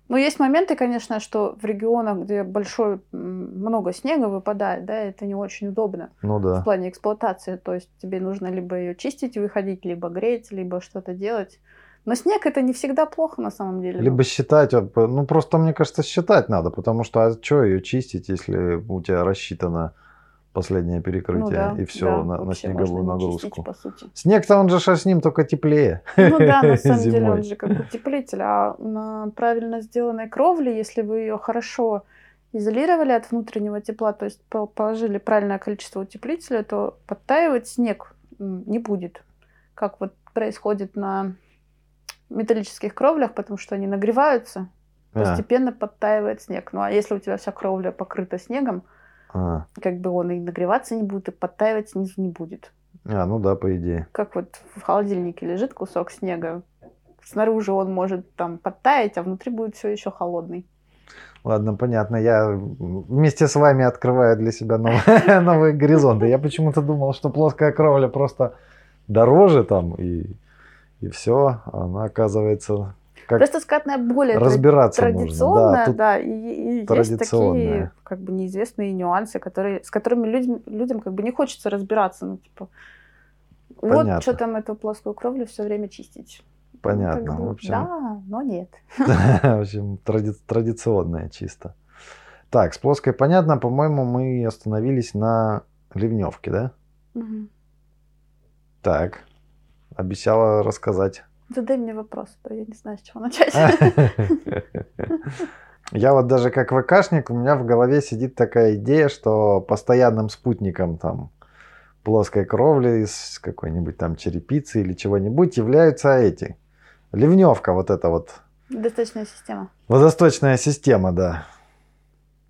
Но есть моменты, конечно, что в регионах, где большой, много снега выпадает, да, это не очень удобно. Ну да. В плане эксплуатации. То есть тебе нужно либо ее чистить, выходить, либо греть, либо что-то делать. Но снег это не всегда плохо на самом деле. Либо считать, ну просто мне кажется считать надо, потому что а что ее чистить, если у тебя рассчитано последнее перекрытие ну, да, и все да, на, на снеговую нагрузку. Чистить, по сути. Снег-то он же с ним только теплее. Ну да, на самом деле он же как утеплитель, а на правильно сделанной кровле, если вы ее хорошо изолировали от внутреннего тепла, то есть положили правильное количество утеплителя, то подтаивать снег не будет, как вот происходит на металлических кровлях, потому что они нагреваются, а. постепенно подтаивает снег. Ну а если у тебя вся кровля покрыта снегом, а. Как бы он и нагреваться не будет, и подтаивать снизу не будет. А, ну да, по идее. Как вот в холодильнике лежит кусок снега. Снаружи он может там подтаять, а внутри будет все еще холодный. Ладно, понятно. Я вместе с вами открываю для себя новые, новые горизонты. Я почему-то думал, что плоская кровля просто дороже там и, и все. Она оказывается как Просто скатная более разбираться традиционная, можно. да, да и, и есть такие как бы неизвестные нюансы, которые, с которыми людям, людям как бы не хочется разбираться, ну типа Понятно. вот что там эту плоскую кровлю все время чистить. Ну, Понятно, как бы, в общем. Да, но нет. В общем, тради традиционная чисто. Так, с плоской понятно, по-моему, мы остановились на ливневке, да? Угу. Так, обещала рассказать Задай мне вопрос, то я не знаю, с чего начать. Я вот даже как ВКшник, у меня в голове сидит такая идея, что постоянным спутником там плоской кровли из какой-нибудь там черепицы или чего-нибудь являются эти. Ливневка вот эта вот. Водосточная система. Водосточная система, да.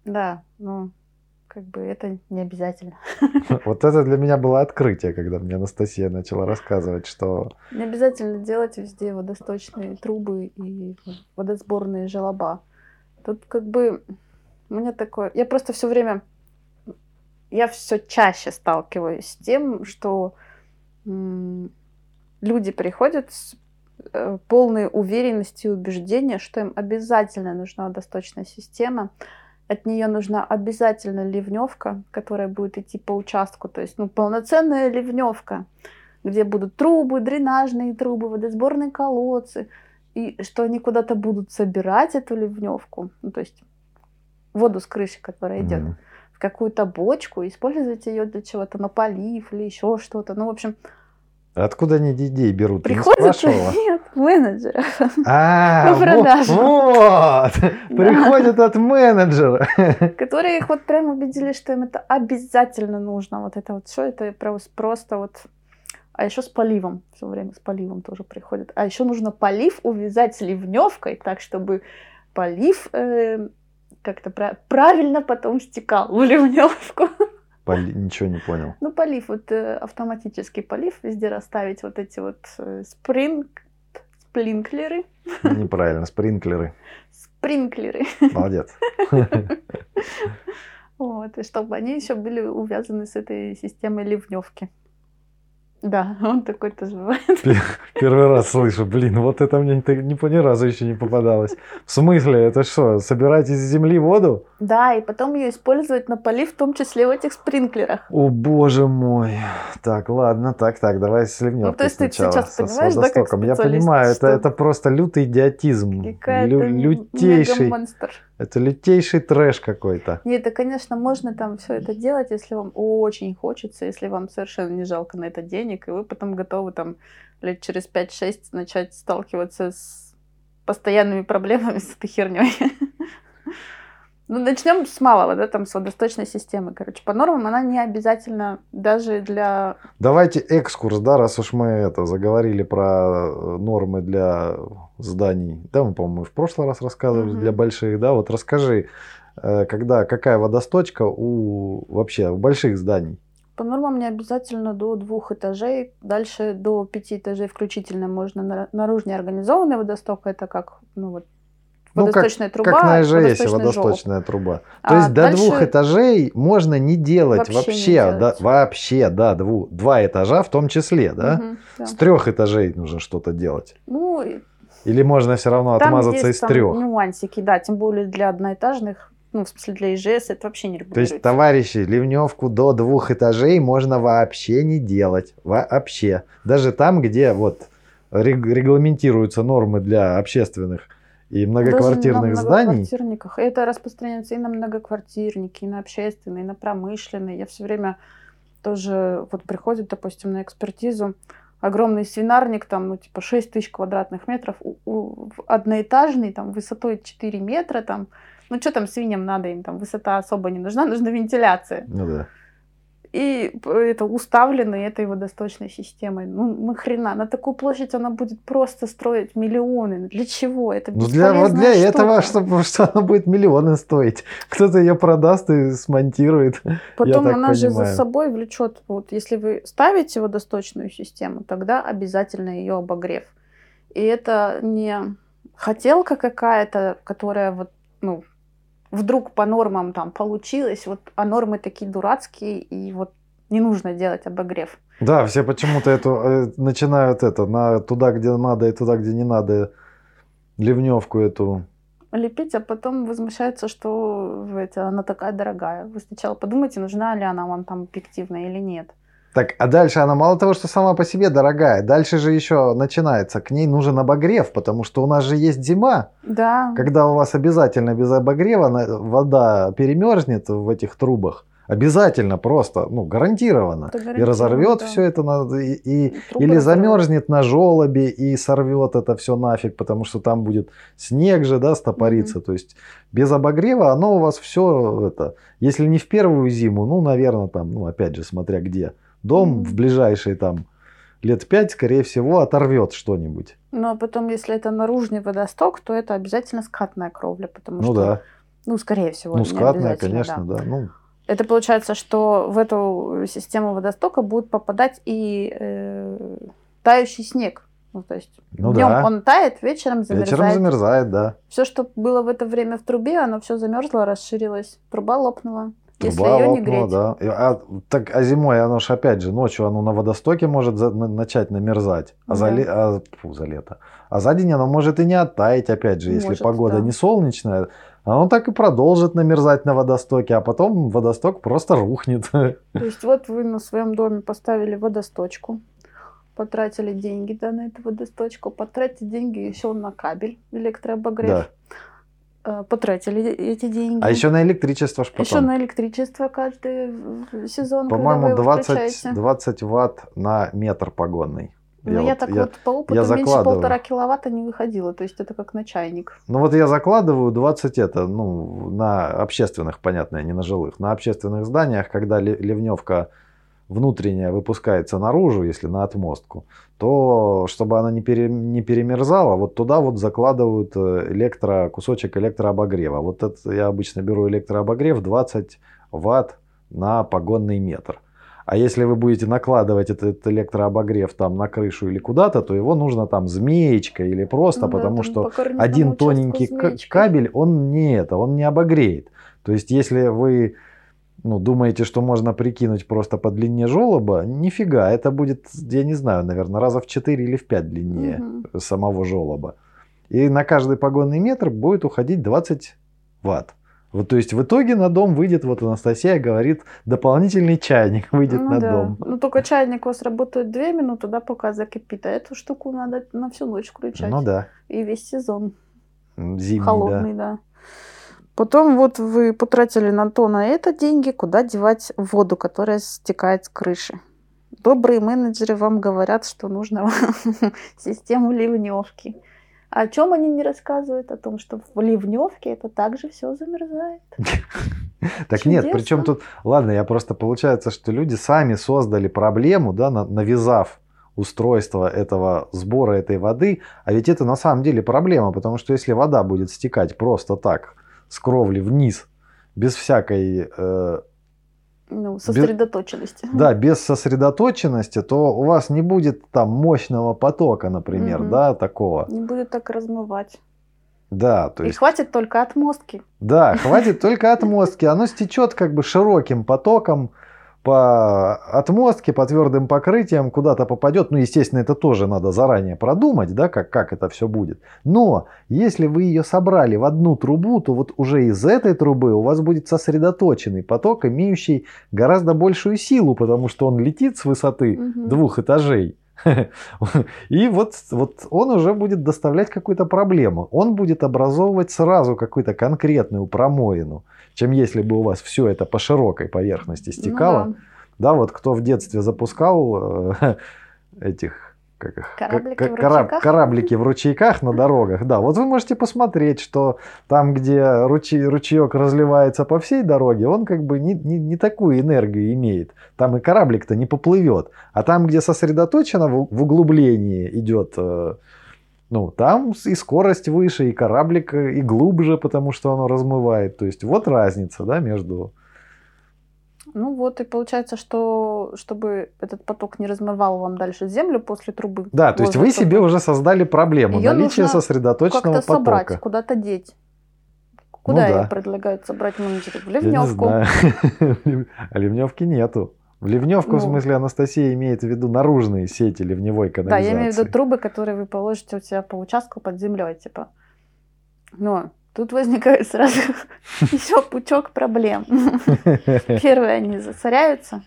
Да, ну, как бы это не обязательно. Вот это для меня было открытие, когда мне Анастасия начала рассказывать, что... Не обязательно делать везде водосточные трубы и водосборные желоба. Тут как бы у меня такое... Я просто все время... Я все чаще сталкиваюсь с тем, что люди приходят с э, полной уверенностью и убеждения, что им обязательно нужна водосточная система, от нее нужна обязательно ливневка, которая будет идти по участку, то есть ну, полноценная ливневка, где будут трубы, дренажные трубы, водосборные колодцы, и что они куда-то будут собирать эту ливневку, ну, то есть воду с крыши, которая идет, mm-hmm. в какую-то бочку, использовать ее для чего-то на полив или еще что-то. Ну, в общем, Откуда они идеи берут? Приходят нет, менеджера. А, вот, вот. Приходят от менеджера. Которые их вот прям убедили, что им это обязательно нужно. Вот это вот все, это просто вот... А еще с поливом, все время с поливом тоже приходят. А еще нужно полив увязать с ливневкой, так чтобы полив э, как-то пра- правильно потом стекал в ливневку. Поли- Ничего не понял. Ну, полив, вот э, автоматический полив, везде расставить вот эти вот э, спринг, сплинклеры, Неправильно, спринклеры. спринклеры, Молодец. вот, и чтобы они еще были увязаны с этой системой ливневки. Да, он такой тоже бывает. Первый раз слышу, блин, вот это мне ни, ни, разу еще не попадалось. В смысле, это что, собирать из земли воду? Да, и потом ее использовать на полив, в том числе в этих спринклерах. О, боже мой. Так, ладно, так, так, давай с ливневкой Ну, то есть ты сейчас понимаешь, да, как. Я понимаю, это, это просто лютый идиотизм. Лю- лютейший. Это лютейший трэш какой-то. Нет, это, конечно, можно там все это делать, если вам очень хочется, если вам совершенно не жалко на это денег, и вы потом готовы там лет через 5-6 начать сталкиваться с постоянными проблемами с этой херней. Ну, начнем с малого, да, там, с водосточной системы. Короче, по нормам она не обязательно даже для... Давайте экскурс, да, раз уж мы это заговорили про э, нормы для зданий. Да, мы, по-моему, в прошлый раз рассказывали Мгм. для больших, да. Вот расскажи, э, когда какая водосточка у вообще у больших зданий? По нормам не обязательно до двух этажей, дальше до пяти этажей включительно можно. На- Наружно организованный водосток, это как, ну вот, Ну, как- водосточная труба, как на ИЖС водосточный желоб. водосточная труба. То А есть до дальше двух этажей можно не делать вообще вообще, не да, делать. вообще, да, дву, два этажа в том числе, да. Мгм, да. С трех этажей нужно что-то делать. Ну, Или можно все равно там отмазаться есть из там трех. нюансики, да, тем более для одноэтажных, ну, в смысле для ИЖС это вообще не То есть, регулируется. товарищи, ливневку до двух этажей можно вообще не делать. Вообще. Даже там, где вот рег- регламентируются нормы для общественных и Даже многоквартирных на зданий. многоквартирниках. Это распространяется и на многоквартирники, и на общественные, и на промышленные. Я все время тоже вот приходит, допустим, на экспертизу огромный свинарник, там, ну, типа 6 тысяч квадратных метров, у- у- одноэтажный, там, высотой 4 метра, там, ну, что там свиньям надо, им там высота особо не нужна, нужна вентиляция. Ну да. И это уставлены этой водосточной системой. Ну, нахрена? На такую площадь она будет просто строить миллионы. Для чего? Это Ну для, вот для бесполезная этого, штука. чтобы что она будет миллионы стоить. Кто-то ее продаст и смонтирует. Потом она же за понимаю. собой влечет. Вот если вы ставите водосточную систему, тогда обязательно ее обогрев. И это не хотелка какая-то, которая вот, ну, вдруг по нормам там получилась, вот, а нормы такие дурацкие, и вот не нужно делать обогрев. Да, все почему-то эту э, начинают это на туда, где надо, и туда, где не надо, ливневку эту. лепить, а потом возмущаются, что это, она такая дорогая. Вы сначала подумайте, нужна ли она вам там объективно или нет. Так, а дальше она мало того, что сама по себе дорогая, дальше же еще начинается, к ней нужен обогрев, потому что у нас же есть зима, Да, когда у вас обязательно без обогрева вода перемерзнет в этих трубах. Обязательно просто, ну, гарантированно. Это И гарантированно, разорвет да. все это, на- и, и- трубы или замерзнет на желобе и сорвет это все нафиг, потому что там будет снег же, да, стопориться. То есть без обогрева оно у вас все это, если не в первую зиму, ну, наверное, там, ну, опять же, смотря где, дом в ближайшие там лет пять, скорее всего, оторвет что-нибудь. Ну, потом, если это наружный водосток, то это обязательно скатная кровля, потому Ну что, да, ну, скорее всего, ну, скатная, конечно, да. да. Ну, Это получается, что в эту систему водостока будет попадать и э, тающий снег. Ну, то есть ну днем да, он тает, вечером замерзает. вечером замерзает, да. Все, что было в это время в трубе, оно все замерзло, расширилось. Труба лопнула. Если Труба ее не греть. да. А, так, а зимой оно ж опять же ночью оно на водостоке может за- на- начать намерзать, а, за, Да. ле- а, фу, за лето. А за день оно может и не оттаять, опять же, если Может, погода да. не солнечная. Оно так и продолжит намерзать на водостоке, а потом водосток просто рухнет. То есть вот вы на своем доме поставили водосточку, потратили деньги да, на эту водосточку, потратите деньги еще на кабель электрообогрев, э, потратили эти деньги. А еще на электричество ж потом. Еще на электричество каждый сезон, По-моему, его 20, включаете. 20 ватт на метр погонный. Ну, я, вот- так вот по опыту меньше закладываю. полтора киловатта не выходило. То есть это как на чайник. Ну вот я закладываю 20 это, ну, на общественных, понятно, не на жилых, на общественных зданиях, когда ли- ливневка внутренняя выпускается наружу, если на отмостку, то чтобы она не, пере, не перемерзала, вот туда вот закладывают э, электро, кусочек электрообогрева. Вот это я обычно беру электрообогрев 20 ватт на погонный метр. А если вы будете накладывать этот электрообогрев там на крышу или куда-то, то его нужно там змеечкой или просто, Ну да, потому там что один тоненький змеечкой. кабель, он не это, он не обогреет. То есть, если вы ну, думаете, что можно прикинуть просто по длине желоба, нифига, это будет, я не знаю, наверное, раза в 4 или в 5 длиннее Мгм. самого желоба. И на каждый погонный метр будет уходить 20 ватт. Вот, то есть в итоге на дом выйдет, вот Анастасия говорит, дополнительный чайник выйдет Ну на да. дом. Ну только чайник у вас работает две минуты, да, пока закипит, а эту штуку надо на всю ночь включать. Ну да, И весь сезон зимний, холодный, да. Потом вот вы потратили на то, на это деньги, куда девать воду, которая стекает с крыши. Добрые менеджеры вам говорят, что нужно систему ливневки. А о чем они не рассказывают? О том, что в ливневке это также все замерзает. Так нет, причем тут, ладно, я просто получается, что люди сами создали проблему, да, на- навязав устройство этого сбора этой воды, а ведь это на самом деле проблема, потому что если вода будет стекать просто так с кровли вниз, без всякой, э, Ну, сосредоточенности. да, без сосредоточенности, то у вас не будет там мощного потока, например, Мгм. да, такого. Не будет так размывать. Да, то И есть, хватит только отмостки. да, хватит только отмостки, оно стечет как бы широким потоком по отмостке, по твердым покрытиям, куда-то попадет. Ну, естественно, это тоже надо заранее продумать, да, как, как это все будет. Но если вы ее собрали в одну трубу, то вот уже из этой трубы у вас будет сосредоточенный поток, имеющий гораздо большую силу, потому что он летит с высоты Мгм. двух этажей. И вот, вот он уже будет доставлять какую-то проблему. Он будет образовывать сразу какую-то конкретную промоину, чем если бы у вас все это по широкой поверхности стекало. Ну да. Да, вот кто в детстве запускал э, этих как их, Кораблики ка- в ручейках? кораблики в ручейках на дорогах. Да, вот вы можете посмотреть, что там, где ручей, ручеек разливается по всей дороге, он как бы не, не, не такую энергию имеет. Там и кораблик-то не поплывет. А там, где сосредоточено в, в углублении идет, э, ну, там и скорость выше, и кораблик э, и глубже, потому что оно размывает. То есть вот разница, да, между... Ну вот, и получается, что чтобы этот поток не размывал вам дальше землю после трубы. Да, то есть вы себе уже создали проблему Её наличия нужно сосредоточенного как-то собрать, потока. куда-то деть. Куда Ну да. ее предлагают собрать менеджеры? В ливневку. А ливневки нету. В ливневку, в Ну. смысле, Анастасия имеет в виду наружные сети ливневой Да, канализации. я имею в виду трубы, которые вы положите у себя по участку под землей, типа. Но тут возникает сразу еще пучок проблем. Первое, они засоряются.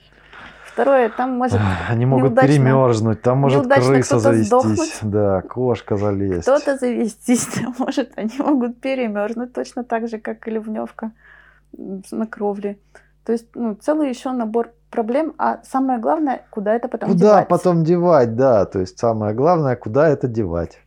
Второе, там может Они могут неудачно- перемерзнуть, там может крыса завестись. сдохнуть. Да, кошка залезть. кто-то завестись, а может, они могут перемерзнуть точно так же, как и ливневка на кровле. То есть, ну, целый еще набор проблем, а самое главное, куда это потом Куда девать. потом девать, да. То есть самое главное, куда это девать.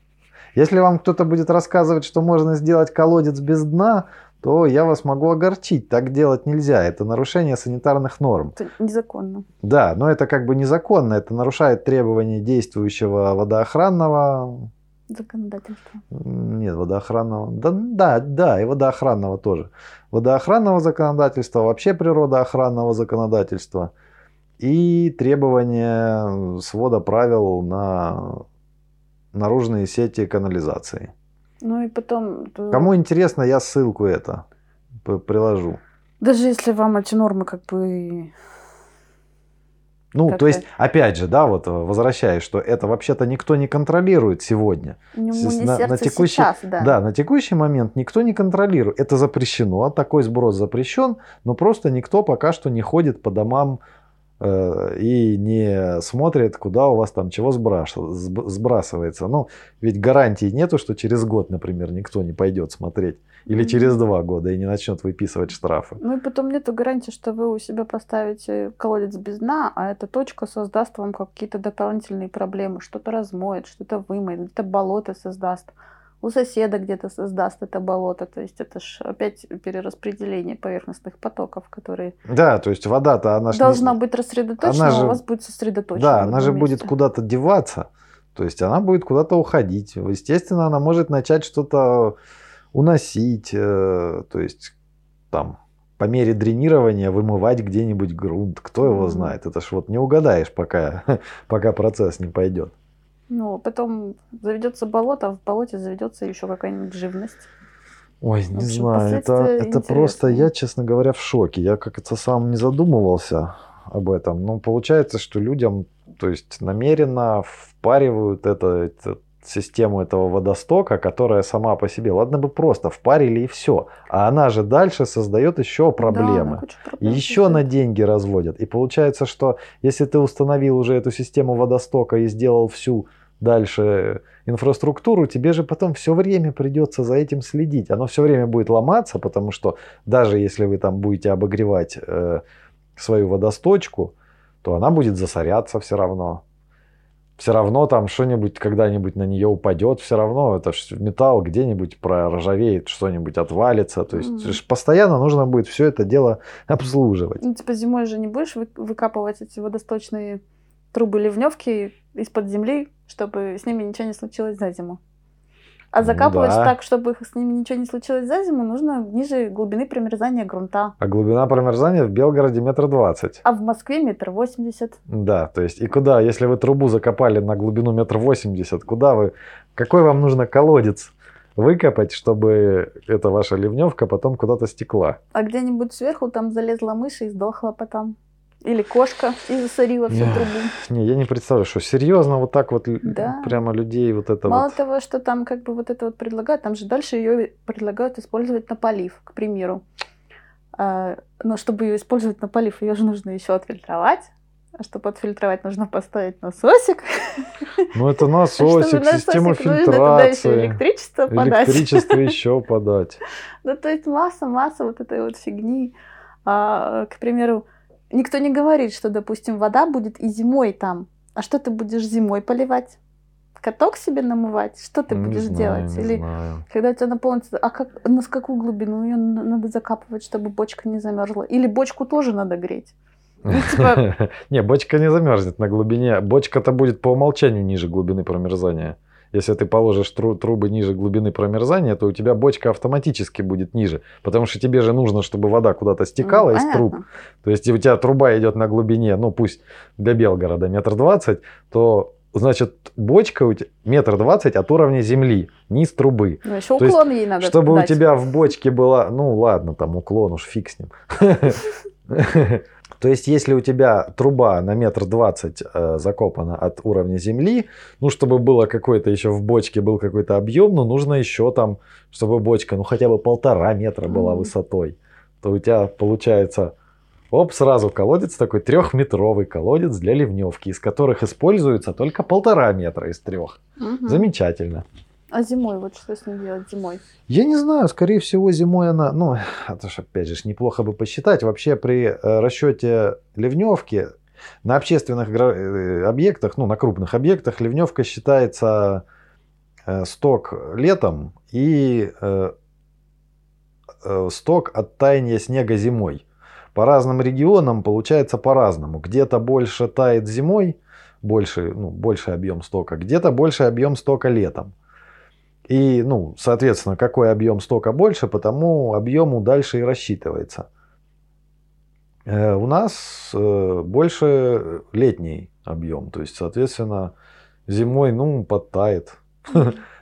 Если вам кто-то будет рассказывать, что можно сделать колодец без дна, то я вас могу огорчить. Так делать нельзя. Это нарушение санитарных норм. Это незаконно. Да, но это как бы незаконно. Это нарушает требования действующего водоохранного... Законодательство. м, Нет, водоохранного... Да, да, да, и водоохранного тоже. Водоохранного законодательства, вообще природоохранного законодательства и требования свода правил на наружные сети канализации. Ну и потом... то- Кому интересно, я ссылку это приложу. Даже если вам эти нормы как бы... Ну, Как то есть, опять же, да, вот э, возвращаясь, что это вообще-то никто не контролирует сегодня. Не на- на текущий- сейчас, да. Да, на текущий момент никто не контролирует. Это запрещено, такой сброс запрещен, но просто никто пока что не ходит по домам э, и не смотрит, куда у вас там чего сбрасывается. Ну, ведь гарантии нету, что через год, например, никто не пойдет смотреть. Или Мгм. через два года и не начнет выписывать штрафы. Ну и потом нету гарантии, что вы у себя поставите колодец без дна, а эта точка создаст вам какие-то дополнительные проблемы, что-то размоет, что-то вымоет, где-то болото создаст. У соседа где-то создаст это болото. То есть это ж опять перераспределение поверхностных потоков, которые Да, то есть вода-то она ж не- должна быть рассредоточена, она а же- у вас будет сосредоточена. Да, она же будет месте. куда-то деваться. То есть она будет куда-то уходить. Естественно, она может начать что-то уносить. э, То есть там по мере дренирования вымывать где-нибудь грунт. Кто его знает? Это ж вот не угадаешь, пока, пока процесс не пойдет. Ну, потом заведется болото, а в болоте заведется еще какая-нибудь живность. Ой, не общем, знаю, это, это просто, я, честно говоря, в шоке. Я как-то сам не задумывался об этом. Но получается, что людям, то есть намеренно впаривают это, это- систему этого водостока, которая сама по себе, ладно бы просто впарили и все. А она же дальше создает еще Да, проблемы. И проблем еще на деньги разводят. И получается, что если ты установил уже эту систему водостока и сделал всю дальше инфраструктуру, тебе же потом все время придется за этим следить. Оно все время будет ломаться, потому что даже если вы там будете обогревать э, свою водосточку, то она будет засоряться все равно. Все равно там что-нибудь когда-нибудь на нее упадет, все равно это металл где-нибудь проржавеет, что-нибудь отвалится. То есть ж постоянно нужно будет все это дело обслуживать. Ну, типа зимой же не будешь вы- выкапывать эти водосточные трубы ливневки из-под земли, чтобы с ними ничего не случилось за зиму. А Ну закапывать да. так, чтобы с ними ничего не случилось за зиму, нужно ниже глубины промерзания грунта. А глубина промерзания в Белгороде метр двадцать. А в Москве метр восемьдесят. Да, то есть и куда, если вы трубу закопали на глубину метр восемьдесят, куда вы, какой вам нужно колодец выкопать, чтобы эта ваша ливневка потом куда-то стекла? А где-нибудь сверху там залезла мышь и сдохла потом. Или кошка и засорила всю Не. трубу. Не, я не представляю, что серьезно вот так вот Да. прямо людей вот это Мало вот. того, что там как бы вот это вот предлагают, там же дальше ее предлагают использовать на полив, к примеру. А, но чтобы ее использовать на полив, ее же нужно еще отфильтровать. А чтобы отфильтровать, нужно поставить насосик. Ну это насосик, систему насосик нужно туда еще фильтрации, электричество подать. электричество еще подать. Ну, то есть масса-масса вот этой вот фигни. А, к примеру, никто не говорит, что, допустим, вода будет и зимой там. А что ты будешь зимой поливать? Каток себе намывать? Что ты Не будешь знаю, делать? Или знаю. когда у тебя наполнится, а как, на какую глубину ее надо закапывать, чтобы бочка не замерзла? Или бочку тоже надо греть? Ну, типа- Не, бочка не замерзнет на глубине. Бочка-то будет по умолчанию ниже глубины промерзания. Если ты положишь тру- трубы ниже глубины промерзания, то у тебя бочка автоматически будет ниже. Потому что тебе же нужно, чтобы вода куда-то стекала Ну, из труб. понятно. То есть у тебя труба идет на глубине, ну пусть для Белгорода метр двадцать, то значит бочка у тебя метр двадцать от уровня земли, низ трубы. Ну, еще То есть, уклон ей надо Чтобы дать. у тебя в бочке была, ну ладно, там уклон уж фиг с ним. То есть, если у тебя труба на метр двадцать э, закопана от уровня земли, ну, чтобы было какой-то еще в бочке был какой-то объем, ну, нужно еще там, чтобы бочка, ну, хотя бы полтора метра была Мгм. высотой, то у тебя получается, оп, сразу колодец такой трехметровый колодец для ливневки, из которых используется только полтора метра из трех. Мгм. Замечательно. А зимой, вот что с ним делать зимой? Я не знаю, скорее всего, зимой она, ну, это ж опять же неплохо бы посчитать. Вообще при э, расчете ливневки на общественных э, объектах, ну, на крупных объектах, ливневка считается э, сток летом и сток от таяния снега зимой. По разным регионам получается по-разному. Где-то больше тает зимой, больше, ну, больше объем стока, где-то больше объем стока летом. И, ну, соответственно, какой объем стока больше, потому объему дальше и рассчитывается. Э, У нас э, больше летний объем, то есть, соответственно, зимой, ну, подтает.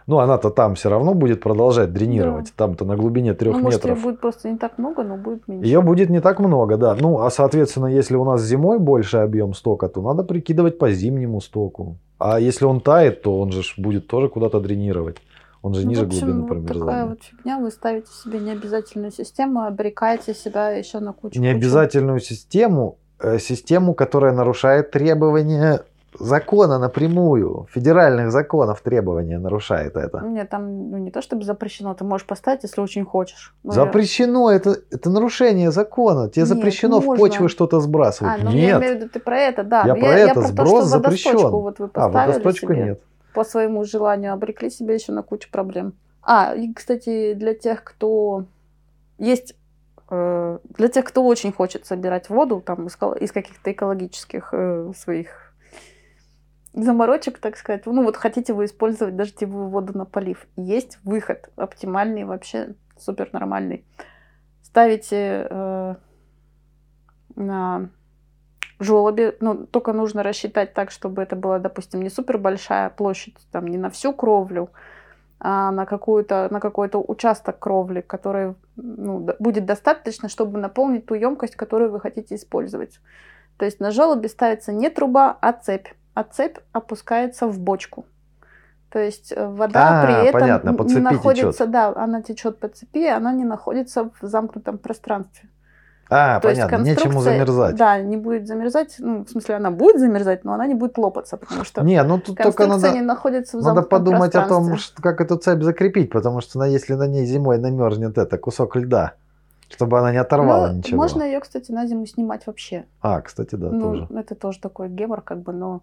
Ну, она-то там все равно будет продолжать дренировать, там-то на глубине трех Ну, может, ее метров. будет просто не так много, но будет меньше. Ее будет не так много, да. Ну, а соответственно, если у нас зимой больше объем стока, то надо прикидывать по зимнему стоку. А если он тает, то он же будет тоже куда-то дренировать. Он же Ну, ниже в общем, глубины промерзания. такая вот фигня. Вы ставите себе необязательную систему, обрекаете себя еще на кучу. Необязательную систему, э, систему, которая нарушает требования закона напрямую, федеральных законов требования нарушает это. Нет, там ну, не то чтобы запрещено, ты можешь поставить, если очень хочешь. Ну, Запрещено, это, это нарушение закона. Тебе Нет, запрещено в почву что-то А, сбрасывать. ну я нет. имею в виду, ты про это, да. Я Но про я, это, про то, что запрещен. водосточку вот вы А, водосточку себе нет. По своему желанию, обрекли себя еще на кучу проблем. А, и, кстати, для тех, кто есть э, для тех, кто очень хочет собирать воду там из, из каких-то экологических э, своих заморочек, так сказать, ну вот хотите вы использовать дождевую воду на полив, есть выход оптимальный, вообще супер нормальный. Ставите э, на желобе, ну, только нужно рассчитать так, чтобы это была, допустим, не супер большая площадь, там, не на всю кровлю, а на, какую-то, на какой-то участок кровли, который ну, будет достаточно, чтобы наполнить ту емкость, которую вы хотите использовать. То есть на желобе ставится не труба, а цепь. А цепь опускается в бочку. То есть э, вода а, при этом понятно, по не находится, течет. да, она течет по цепи, она не находится в замкнутом пространстве. А, То понятно, есть нечему замерзать. Да, не будет замерзать. Ну, в смысле, она будет замерзать, но она не будет лопаться, потому что не, ну, тут только надо, не находится в Надо подумать о том, что, как эту цепь закрепить, потому что если на ней зимой намерзнет это кусок льда, чтобы она не оторвала ну, ничего. Можно ее, кстати, на зиму снимать вообще. А, кстати, да, ну, тоже. Это тоже такой гемор, как бы, но,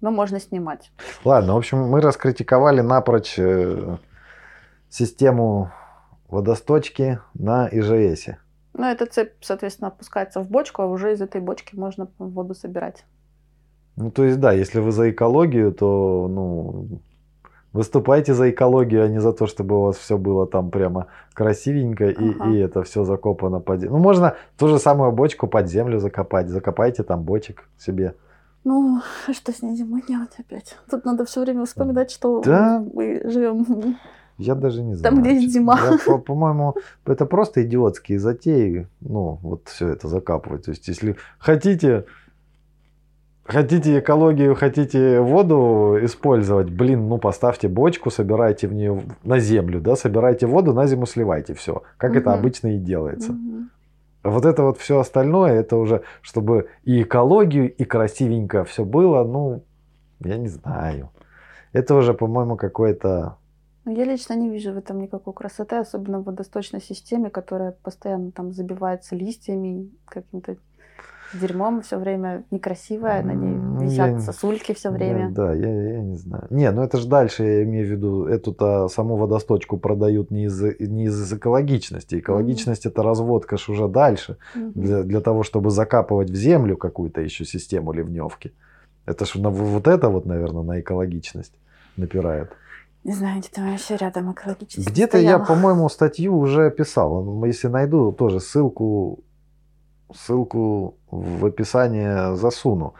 но можно снимать. Ладно, в общем, мы раскритиковали напрочь э, систему водосточки на ИЖС. Ну, эта цепь, соответственно, опускается в бочку, а уже из этой бочки можно воду собирать. Ну, то есть, да, если вы за экологию, то, ну, выступайте за экологию, а не за то, чтобы у вас все было там прямо красивенько и, ага. и это все закопано под землю. Ну, можно ту же самую бочку под землю закопать. Закопайте там бочек себе. Ну, а что с ней зимой делать опять? Тут надо все время вспоминать, что да. мы живем я даже не знаю. Там, где зима. Я, по-моему, это просто идиотские затеи, ну, вот все это закапывать. То есть, если хотите, хотите экологию, хотите воду использовать, блин, ну, поставьте бочку, собирайте в нее на землю, да, собирайте воду, на зиму сливайте, все. Как угу. это обычно и делается. Угу. Вот это вот все остальное, это уже, чтобы и экологию, и красивенько все было, ну, я не знаю. Это уже, по-моему, какой-то ну, я лично не вижу в этом никакой красоты, особенно в водосточной системе, которая постоянно там забивается листьями, каким-то дерьмом все время некрасивая, на ней ну, висят я, сосульки все время. Да, да я, я не знаю. Не, ну это же дальше, я имею в виду, эту-то саму водосточку продают не из, не из экологичности. Экологичность mm-hmm. это разводка ж уже дальше, mm-hmm. для, для того, чтобы закапывать в землю какую-то еще систему ливневки. Это ж на, вот это вот, наверное, на экологичность напирает. Не знаю, где-то вообще рядом экологически Где-то я, по-моему, статью уже писал. Если найду, тоже ссылку, ссылку в описание засуну.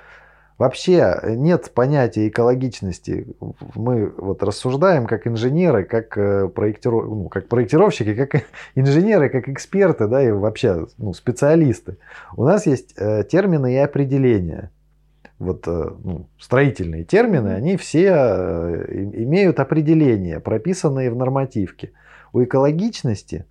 Вообще нет понятия экологичности. Мы вот рассуждаем как инженеры, как, э, проектиров... ну, как проектировщики, как инженеры, как эксперты, да, и вообще ну, специалисты. У нас есть э, термины и определения вот, э, ну, строительные термины, они все э, имеют определение, прописанные в нормативке. У экологичности,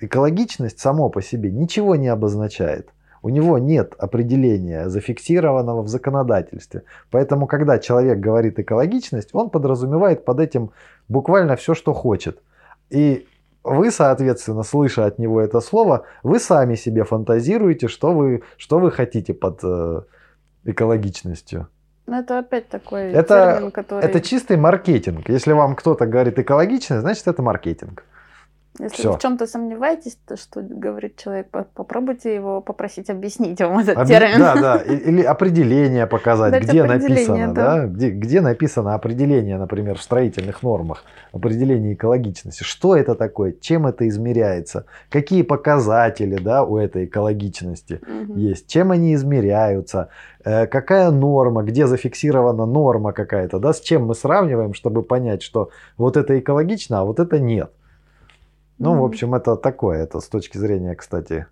экологичность само по себе ничего не обозначает. У него нет определения, зафиксированного в законодательстве. Поэтому, когда человек говорит экологичность, он подразумевает под этим буквально все, что хочет. И вы, соответственно, слыша от него это слово, вы сами себе фантазируете, что вы, что вы хотите под э, экологичностью. Ну, это опять такой это, термин, который... Это чистый маркетинг. Если вам кто-то говорит экологичность, значит это маркетинг. Если вы в чем-то сомневаетесь, то что говорит человек, попробуйте его попросить объяснить вам этот Объ... термин. Да, да, или определение показать, Дать где определение, написано, да. да, где, где написано определение, например, в строительных нормах, определение экологичности. Что это такое, чем это измеряется, какие показатели, да, у этой экологичности угу. есть, чем они измеряются, э, какая норма, где зафиксирована норма какая-то, да, с чем мы сравниваем, чтобы понять, что вот это экологично, а вот это нет. Ну, mm-hmm. в общем, это такое, это с точки зрения, кстати,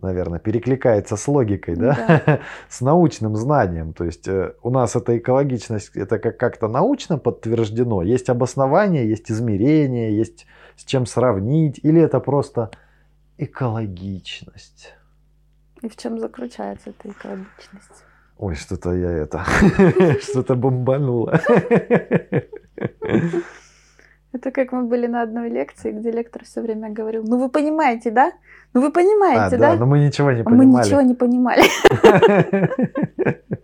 наверное, перекликается с логикой, да, да. с научным знанием. То есть э, у нас эта экологичность, это как- как-то научно подтверждено, есть обоснование, есть измерение, есть с чем сравнить, или это просто экологичность. И в чем заключается эта экологичность? Ой, что-то я это, что-то бомбануло. Это как мы были на одной лекции, где лектор все время говорил, ну вы понимаете, да? Ну вы понимаете, А, да? да, но мы ничего не А мы понимали. ничего не понимали.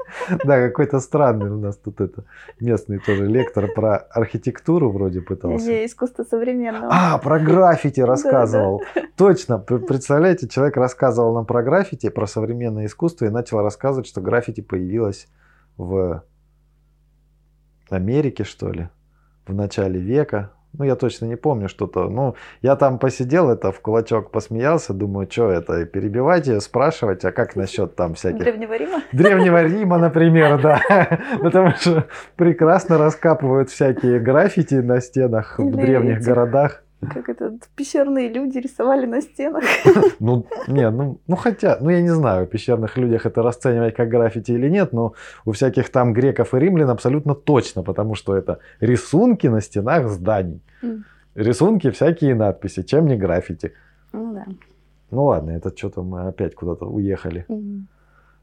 Да, какой-то странный у нас тут это местный тоже лектор про архитектуру вроде пытался. Не, искусство современного. А, про граффити рассказывал. Точно. Представляете, человек рассказывал нам про граффити, про современное искусство и начал рассказывать, что граффити появилось в Америке, что ли, в начале века. Ну, я точно не помню что-то. Ну, я там посидел, это в кулачок посмеялся, думаю, что это, перебивать ее, спрашивать, а как насчет там всяких Древнего Рима? Древнего Рима, например, да. Потому что прекрасно раскапывают всякие граффити на стенах в древних городах. Как это, пещерные люди рисовали на стенах. Ну, не, ну, ну хотя, ну я не знаю, в пещерных людях это расценивать как граффити или нет, но у всяких там греков и римлян абсолютно точно, потому что это рисунки на стенах зданий. М. Рисунки, всякие надписи, чем не граффити. Ну да. Ну ладно, это что-то мы опять куда-то уехали. М.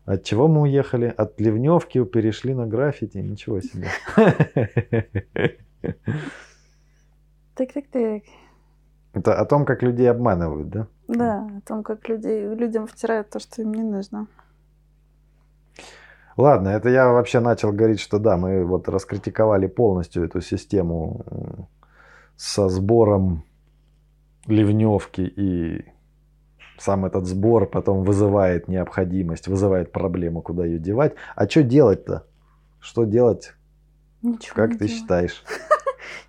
От чего мы уехали? От ливневки перешли на граффити. Ничего себе. Так-так-так. Это о том, как людей обманывают, да? Да, о том, как людей, людям втирают то, что им не нужно. Ладно, это я вообще начал говорить, что да, мы вот раскритиковали полностью эту систему со сбором ливневки и сам этот сбор потом вызывает необходимость, вызывает проблему, куда ее девать. А что делать-то? Что делать? Ничего Как ты делаю. считаешь?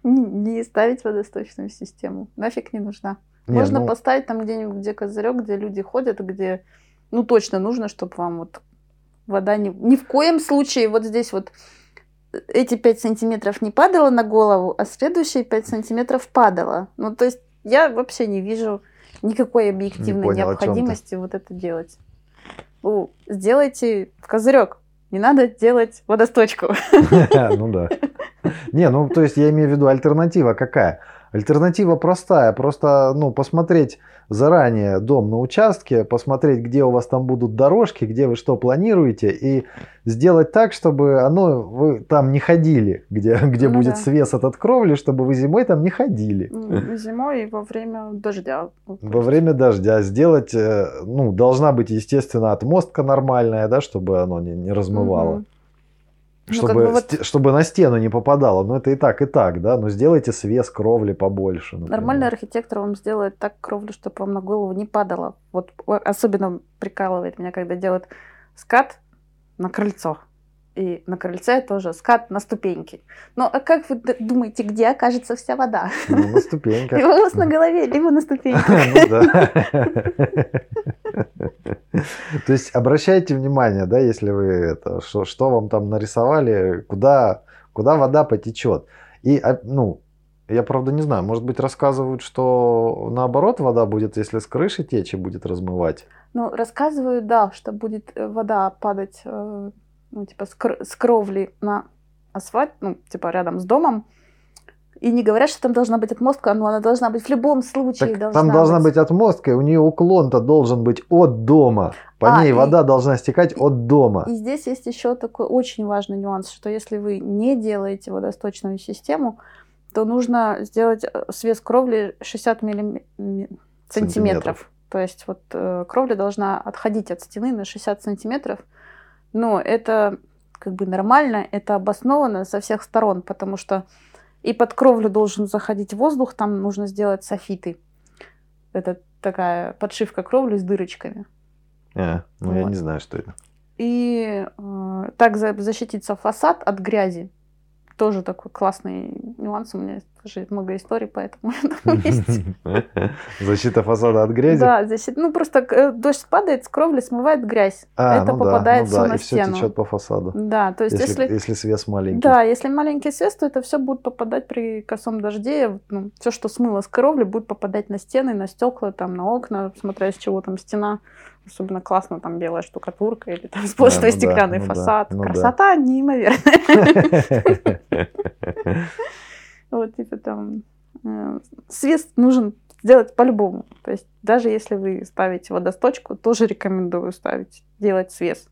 Не, не ставить водосточную систему. Нафиг не нужна. Не, Можно ну, поставить там где-нибудь, где козырек, где люди ходят, где, ну, точно нужно, чтобы вам вот вода не... Ни в коем случае вот здесь вот эти 5 сантиметров не падало на голову, а следующие 5 сантиметров падало. Ну, то есть я вообще не вижу никакой объективной понял, чём ты. необходимости вот это делать. Ну, сделайте козырек. Не надо делать водосточку. Ну да. Не, ну то есть я имею в виду альтернатива какая? Альтернатива простая, просто ну посмотреть заранее дом на участке, посмотреть, где у вас там будут дорожки, где вы что планируете, и сделать так, чтобы оно вы там не ходили, где, где Ну будет да. свес от кровли, чтобы вы зимой там не ходили. Ну, Зимой и во время дождя. Во время дождя сделать, э, ну, должна быть, естественно, отмостка нормальная, да, чтобы оно не, не размывало. Мгм. Ну, Чтобы, как бы вот- чтобы на стену не попадало. Ну, это и так, и так, да. Но сделайте свес кровли побольше. например. Нормальный архитектор вам сделает так кровлю, чтобы вам на голову не падало. Вот особенно прикалывает меня, когда делают скат на крыльцо. И на крыльце тоже скат на ступеньки. Ну, а как вы думаете, где окажется вся вода? Ну, на ступеньках. Либо у вас на голове, либо на ступеньках. Ну. То есть обращайте внимание, да, если вы это, что, что вам там нарисовали, куда, куда вода потечет. И, а, ну, я правда не знаю, может быть рассказывают, что наоборот вода будет, если с крыши течь и будет размывать. Ну, рассказывают, да, что будет э, вода падать, э, ну, типа, с, кр- с кровли на асфальт, ну, типа, рядом с домом. И не говорят, что там должна быть отмостка, но она должна быть в любом случае. Так там должна быть отмостка, и у нее уклон-то должен быть от дома. По А, ней и- вода должна стекать от дома. И здесь есть еще такой очень важный нюанс, что если вы не делаете водосточную систему, то нужно сделать э, свес кровли 60 миллим- ми- сантиметров. Сантиметров. То есть вот э, кровля должна отходить от стены на 60 сантиметров. Но это как бы нормально, это обосновано со всех сторон, потому что и под кровлю должен заходить воздух, там нужно сделать софиты. Это такая подшивка кровли с дырочками. А, ну я Вот. не знаю, что это. И э, так за- защититься фасад от грязи. Тоже такой классный нюанс. У меня тоже много историй по этому есть. Защита фасада от грязи. Да, защит... ну просто э, дождь падает, с кровли смывает грязь. А, это ну да, попадает ну всё да, на и все стену. течет по фасаду. Да, то есть Если, если... если свес маленький. Да, если маленький свес, то это все будет попадать при косом дожде. Ну, все, что смыло с кровли, будет попадать на стены, на стекла, там, на окна, смотря из чего там стена. Особенно классно там белая штукатурка или там сплошной ну да, стеклянный ну да, фасад. ну да. Красота неимоверная. Вот, типа там э, свет нужен сделать по-любому. То есть даже если вы ставите водосточку, тоже рекомендую ставить, делать свес.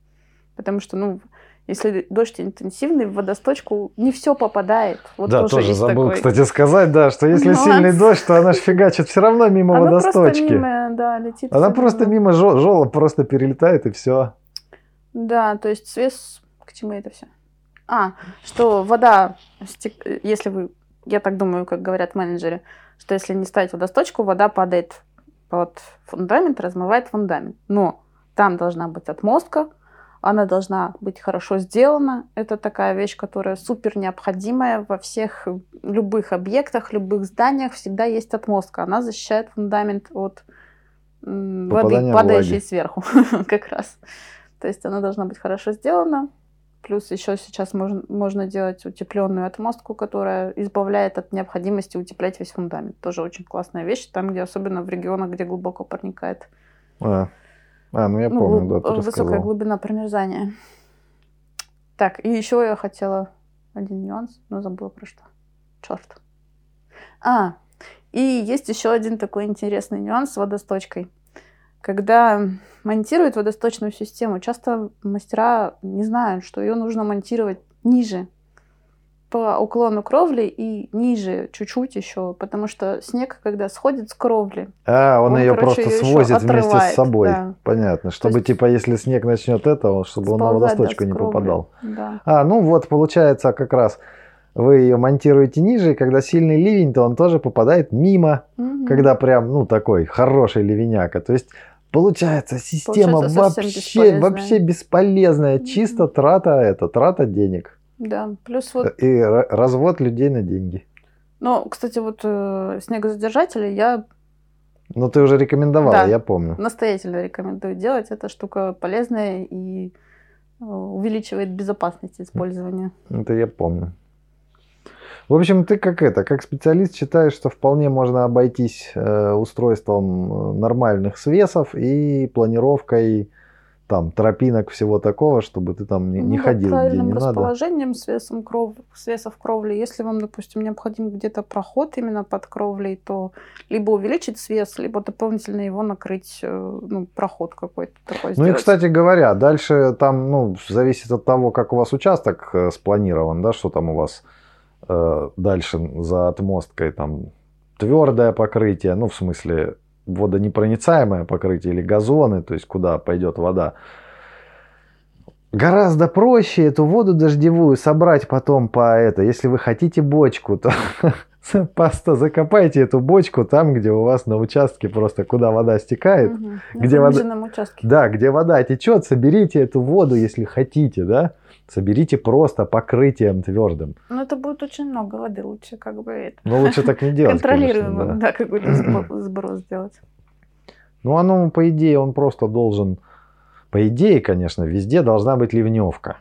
Потому что, ну, если дождь интенсивный, в водосточку не все попадает. Вот да, тоже, тоже забыл, такой кстати, сказать, да, что если нюанс. сильный дождь, то она ж фигачит все равно мимо Она просто водосточки. мимо, да, летит. Она просто мимо. мимо жёлоб просто перелетает и все. Да, то есть свес... К чему это все? А, что вода, если вы... Я так думаю, как говорят менеджеры, что если не ставить водосточку, вода падает под фундамент, размывает фундамент. Но там должна быть отмостка, она должна быть хорошо сделана. Это такая вещь, которая супер необходимая во всех любых объектах, любых зданиях. Всегда есть отмостка. Она защищает фундамент от м, воды, падающей влаги. сверху как раз. То есть она должна быть хорошо сделана. Плюс еще сейчас можно, можно делать утепленную отмостку, которая избавляет от необходимости утеплять весь фундамент. Тоже очень классная вещь, там, где особенно в регионах, где глубоко проникает А, А, ну я ну, помню, да, ты высокая рассказал. глубина промерзания. Так, и еще я хотела один нюанс, но забыла про что. Черт. А, и есть еще один такой интересный нюанс с водосточкой. Когда монтируют водосточную систему, часто мастера не знают, что ее нужно монтировать ниже по уклону кровли и ниже чуть-чуть еще, потому что снег, когда сходит с кровли, А, он, Он, ее короче, просто свозит вместе с собой. да. Понятно. Чтобы, есть типа, если снег начнет это, чтобы он на да, водосточку с не кровли. попадал. Да. А, ну вот, получается, как раз вы ее монтируете ниже, и когда сильный ливень, то он тоже попадает мимо, Мгм. когда прям, ну, такой хороший ливеняка. То есть, получается, система Получается вообще, бесполезная. вообще бесполезная. Чисто трата это, трата денег. Да, плюс вот И ра- развод людей на деньги. Ну, кстати, вот э, снегозадержатели я Ну, ты уже рекомендовала, Да. я помню. настоятельно рекомендую делать. Эта штука полезная и э, увеличивает безопасность использования. Это я помню. В общем, ты как это, как специалист считаешь, что вполне можно обойтись э, устройством э, нормальных свесов и планировкой там тропинок всего такого, чтобы ты там не, не Ну да, ходил где правильным не надо. расположением свесом кров... свесов кровли. Если вам, допустим, необходим где-то проход именно под кровлей, то либо увеличить свес, либо дополнительно его накрыть, э, ну, проход какой-то такой Ну и, сделать. кстати говоря, дальше там, ну, зависит от того, как у вас участок э, спланирован, да, что там у вас э, дальше за отмосткой, там твердое покрытие, ну, в смысле, водонепроницаемое покрытие или газоны, то есть куда пойдет вода. Гораздо проще эту воду дождевую собрать потом по это. Если вы хотите бочку, то просто закопайте эту бочку там, где у вас на участке просто куда вода стекает. На где вода- участке. Да, где вода течет, соберите эту воду, если хотите, да. Соберите просто покрытием твердым. Ну, это будет очень много воды. Лучше как бы это, Но лучше так не делать, контролируемо, да. да. какой-то сброс сделать. Ну, оно, по идее, он просто должен... По идее, конечно, везде должна быть ливневка.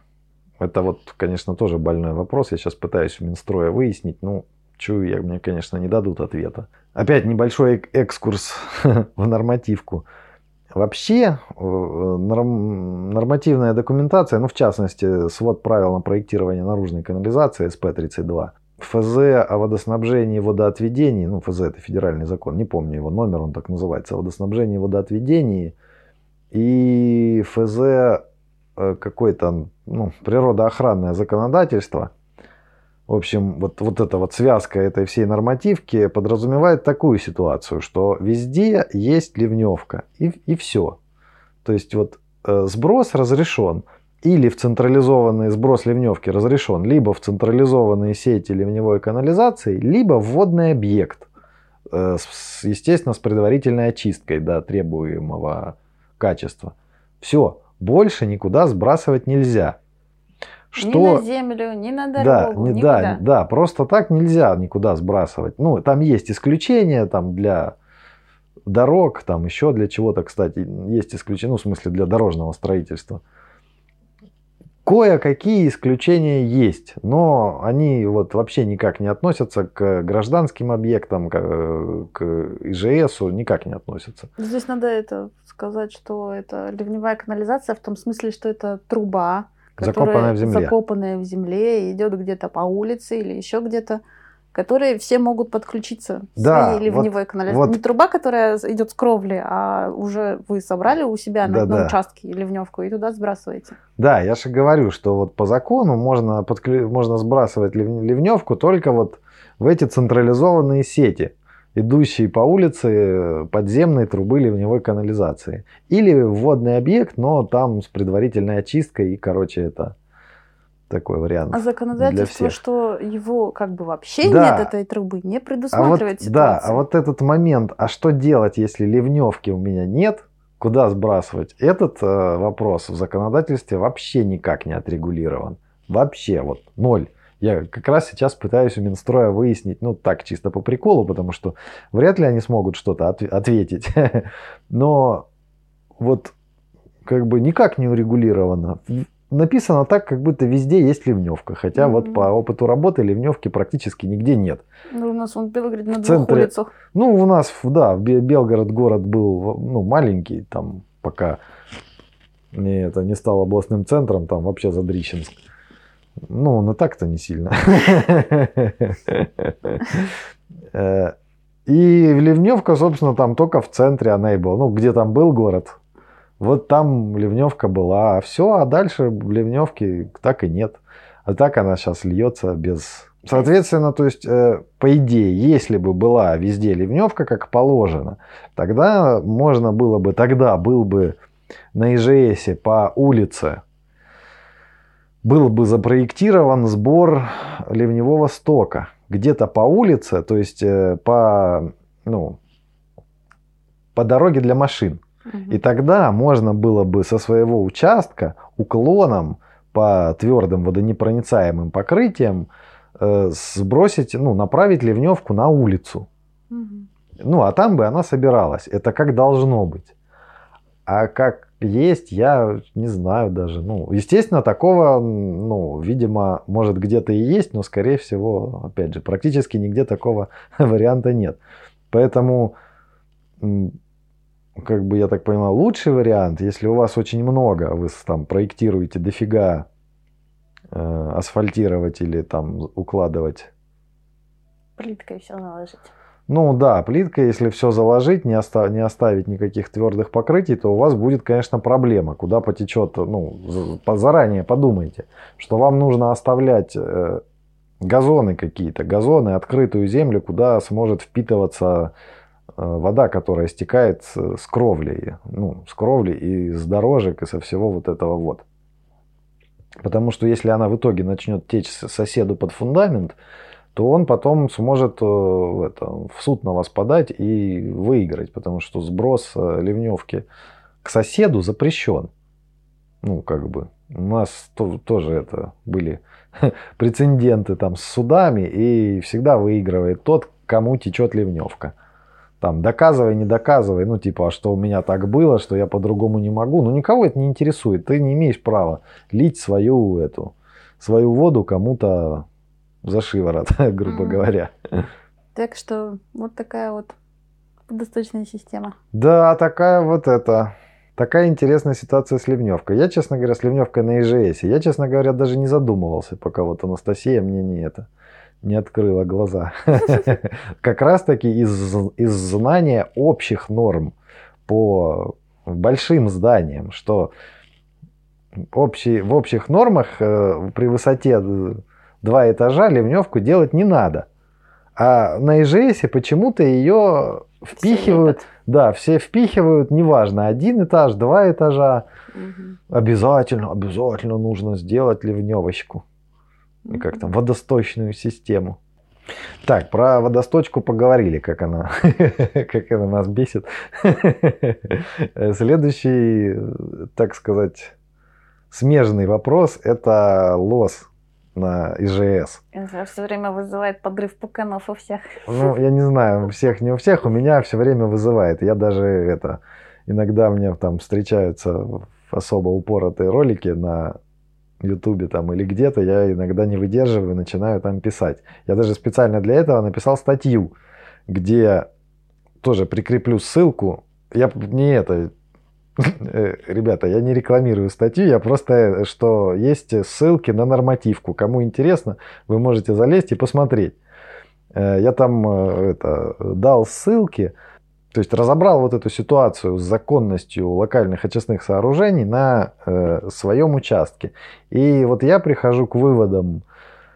Это вот, конечно, тоже больной вопрос. Я сейчас пытаюсь у Минстроя выяснить. Ну, чую я, мне, конечно, не дадут ответа. Опять небольшой эк- экскурс в нормативку. Вообще, э, норм- нормативная документация, ну, в частности, свод правил на проектирование наружной канализации СП-32, ФЗ о водоснабжении и водоотведении, ну, ФЗ это федеральный закон, не помню его номер, он так называется, о водоснабжении и водоотведении, и ФЗ э, какое-то, ну, природоохранное законодательство, в общем, вот, вот эта вот связка этой всей нормативки подразумевает такую ситуацию, что везде есть ливневка, и, и все. То есть вот э, сброс разрешен, или в централизованный сброс ливневки разрешен либо в централизованные сети ливневой канализации, либо в водный объект, э, с- естественно, с предварительной очисткой до требуемого качества. Все, больше никуда сбрасывать нельзя. Ни на землю, ни на Да, дорогу, не- никуда. да, да, просто так нельзя никуда сбрасывать. Ну, там есть исключения, там для дорог, там еще для чего-то, кстати, есть исключения, ну, в смысле для дорожного строительства. Кое-какие исключения есть, но они вот вообще никак не относятся к гражданским объектам, к, к ИЖСу, никак не относятся. Здесь надо это сказать, что это ливневая канализация в том смысле, что это труба, Закопанная в земле. закопанная в земле, идет где-то по улице или еще где-то, которые все могут подключиться Да, своей ливневой канализации. вот- Не труба, которая идет с кровли, а уже вы собрали у себя на, на Да-да. участке ливневку и туда сбрасываете. Да, я же говорю, что вот по закону можно, подклю- можно сбрасывать лив- ливневку только вот в эти централизованные сети, идущие по улице подземной трубы ливневой канализации. Или вводный объект, но там с предварительной очисткой, и, короче, это такой вариант. А законодательство, что его как бы вообще Да. нет этой трубы, не А вот, предусматривает да, ситуацию. а вот этот момент, а что делать, если ливневки у меня нет, куда сбрасывать, этот э, вопрос в законодательстве вообще никак не отрегулирован. Вообще, вот ноль. Я как раз сейчас пытаюсь у Минстроя выяснить, ну так, чисто по приколу, потому что вряд ли они смогут что-то отв- ответить. Но вот как бы никак не урегулировано. Написано так, как будто везде есть ливневка. Хотя вот Мгм. по опыту работы ливневки практически нигде нет. Ну, у нас он в Белгороде на В двух центре- улицах. Ну, у нас, да, Белгород город был ну, маленький, там пока не, это не стал областным центром, там вообще Задрищенск. Ну, но так-то не сильно. Э, И Ливневка, собственно, там только в центре она и была. Ну, где там был город, вот там Ливневка была. А все, а дальше Ливневки так и нет. А так она сейчас льется без... Соответственно, то есть, э, по идее, если бы была везде ливневка, как положено, тогда можно было бы, тогда был бы на ИЖСе по улице был бы запроектирован сбор ливневого стока. Где-то по улице, то есть э, по, ну, по дороге для машин. И тогда можно было бы со своего участка уклоном по твердым водонепроницаемым покрытиям э, сбросить, ну, направить ливневку на улицу. Мгм. Ну, а там бы она собиралась. Это как должно быть. А как есть, я не знаю даже. Ну, естественно, такого, ну, видимо, может где-то и есть, но, скорее всего, опять же, практически нигде такого варианта нет. Поэтому, как бы я так понимаю, лучший вариант, если у вас очень много, вы с- там проектируете дофига э, асфальтировать или там укладывать Плиткой все наложить. Ну да, плитка, если все заложить, не, оста- не оставить никаких твердых покрытий, то у вас будет, конечно, проблема, куда потечет, ну, заранее подумайте, что вам нужно оставлять э, газоны какие-то, газоны, открытую землю, куда сможет впитываться э, вода, которая стекает с, с кровли, ну, с кровли и с дорожек и со всего вот этого вот. Потому что если она в итоге начнет течь соседу под фундамент, то он потом сможет э, это, в суд на вас подать и выиграть, потому что сброс э, ливневки к соседу запрещен. Ну, как бы. У нас то- тоже это были прецеденты там с судами, и всегда выигрывает тот, кому течет ливневка. Там, доказывай, не доказывай, ну, типа, а что у меня так было, что я по-другому не могу. Ну, никого это не интересует. Ты не имеешь права лить свою эту, свою воду кому-то за шиворот, грубо Мгм. говоря. Так что вот такая вот водосточная система. Да, такая вот это. Такая интересная ситуация с ливневкой. Я, честно говоря, с ливневкой на ИЖС. Я, честно говоря, даже не задумывался, пока вот Анастасия мне не это не открыла глаза. Как раз таки из, из знания общих норм по большим зданиям, что общий, в общих нормах э, при высоте э, два этажа ливневку делать не надо. А на ИЖСе почему-то ее Все впихивают лепят. да, все впихивают, неважно, один этаж, два этажа. Мгм. Обязательно, обязательно нужно сделать ливневочку. И Как там, водосточную систему. Так, про водосточку поговорили, как она, как она нас бесит. Следующий, так сказать, смежный вопрос – это лос на ИЖС. Это все время вызывает подрыв пуканов у всех. Ну, я не знаю, у всех, не у всех, у меня все время вызывает. Я даже это, иногда мне там встречаются особо упоротые ролики на Ютубе там или где-то, я иногда не выдерживаю и начинаю там писать. Я даже специально для этого написал статью, где тоже прикреплю ссылку. Я не это, ребята, я не рекламирую статью, я просто, э, что есть ссылки на нормативку. Кому интересно, вы можете залезть и посмотреть. Э, я там э, это, дал ссылки, то есть разобрал вот эту ситуацию с законностью локальных очистных сооружений на э, своем участке. И вот я прихожу к выводам.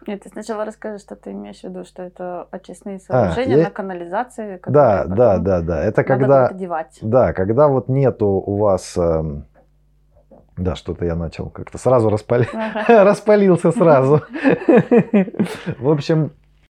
Нет, ты сначала расскажи, что ты имеешь в виду, что это очистные а, сооружения а, я... на канализации. Да, да, да, да. Это когда. Да, когда вот нету у вас. Э, да, что-то я начал как-то сразу распали... распалился сразу. В общем,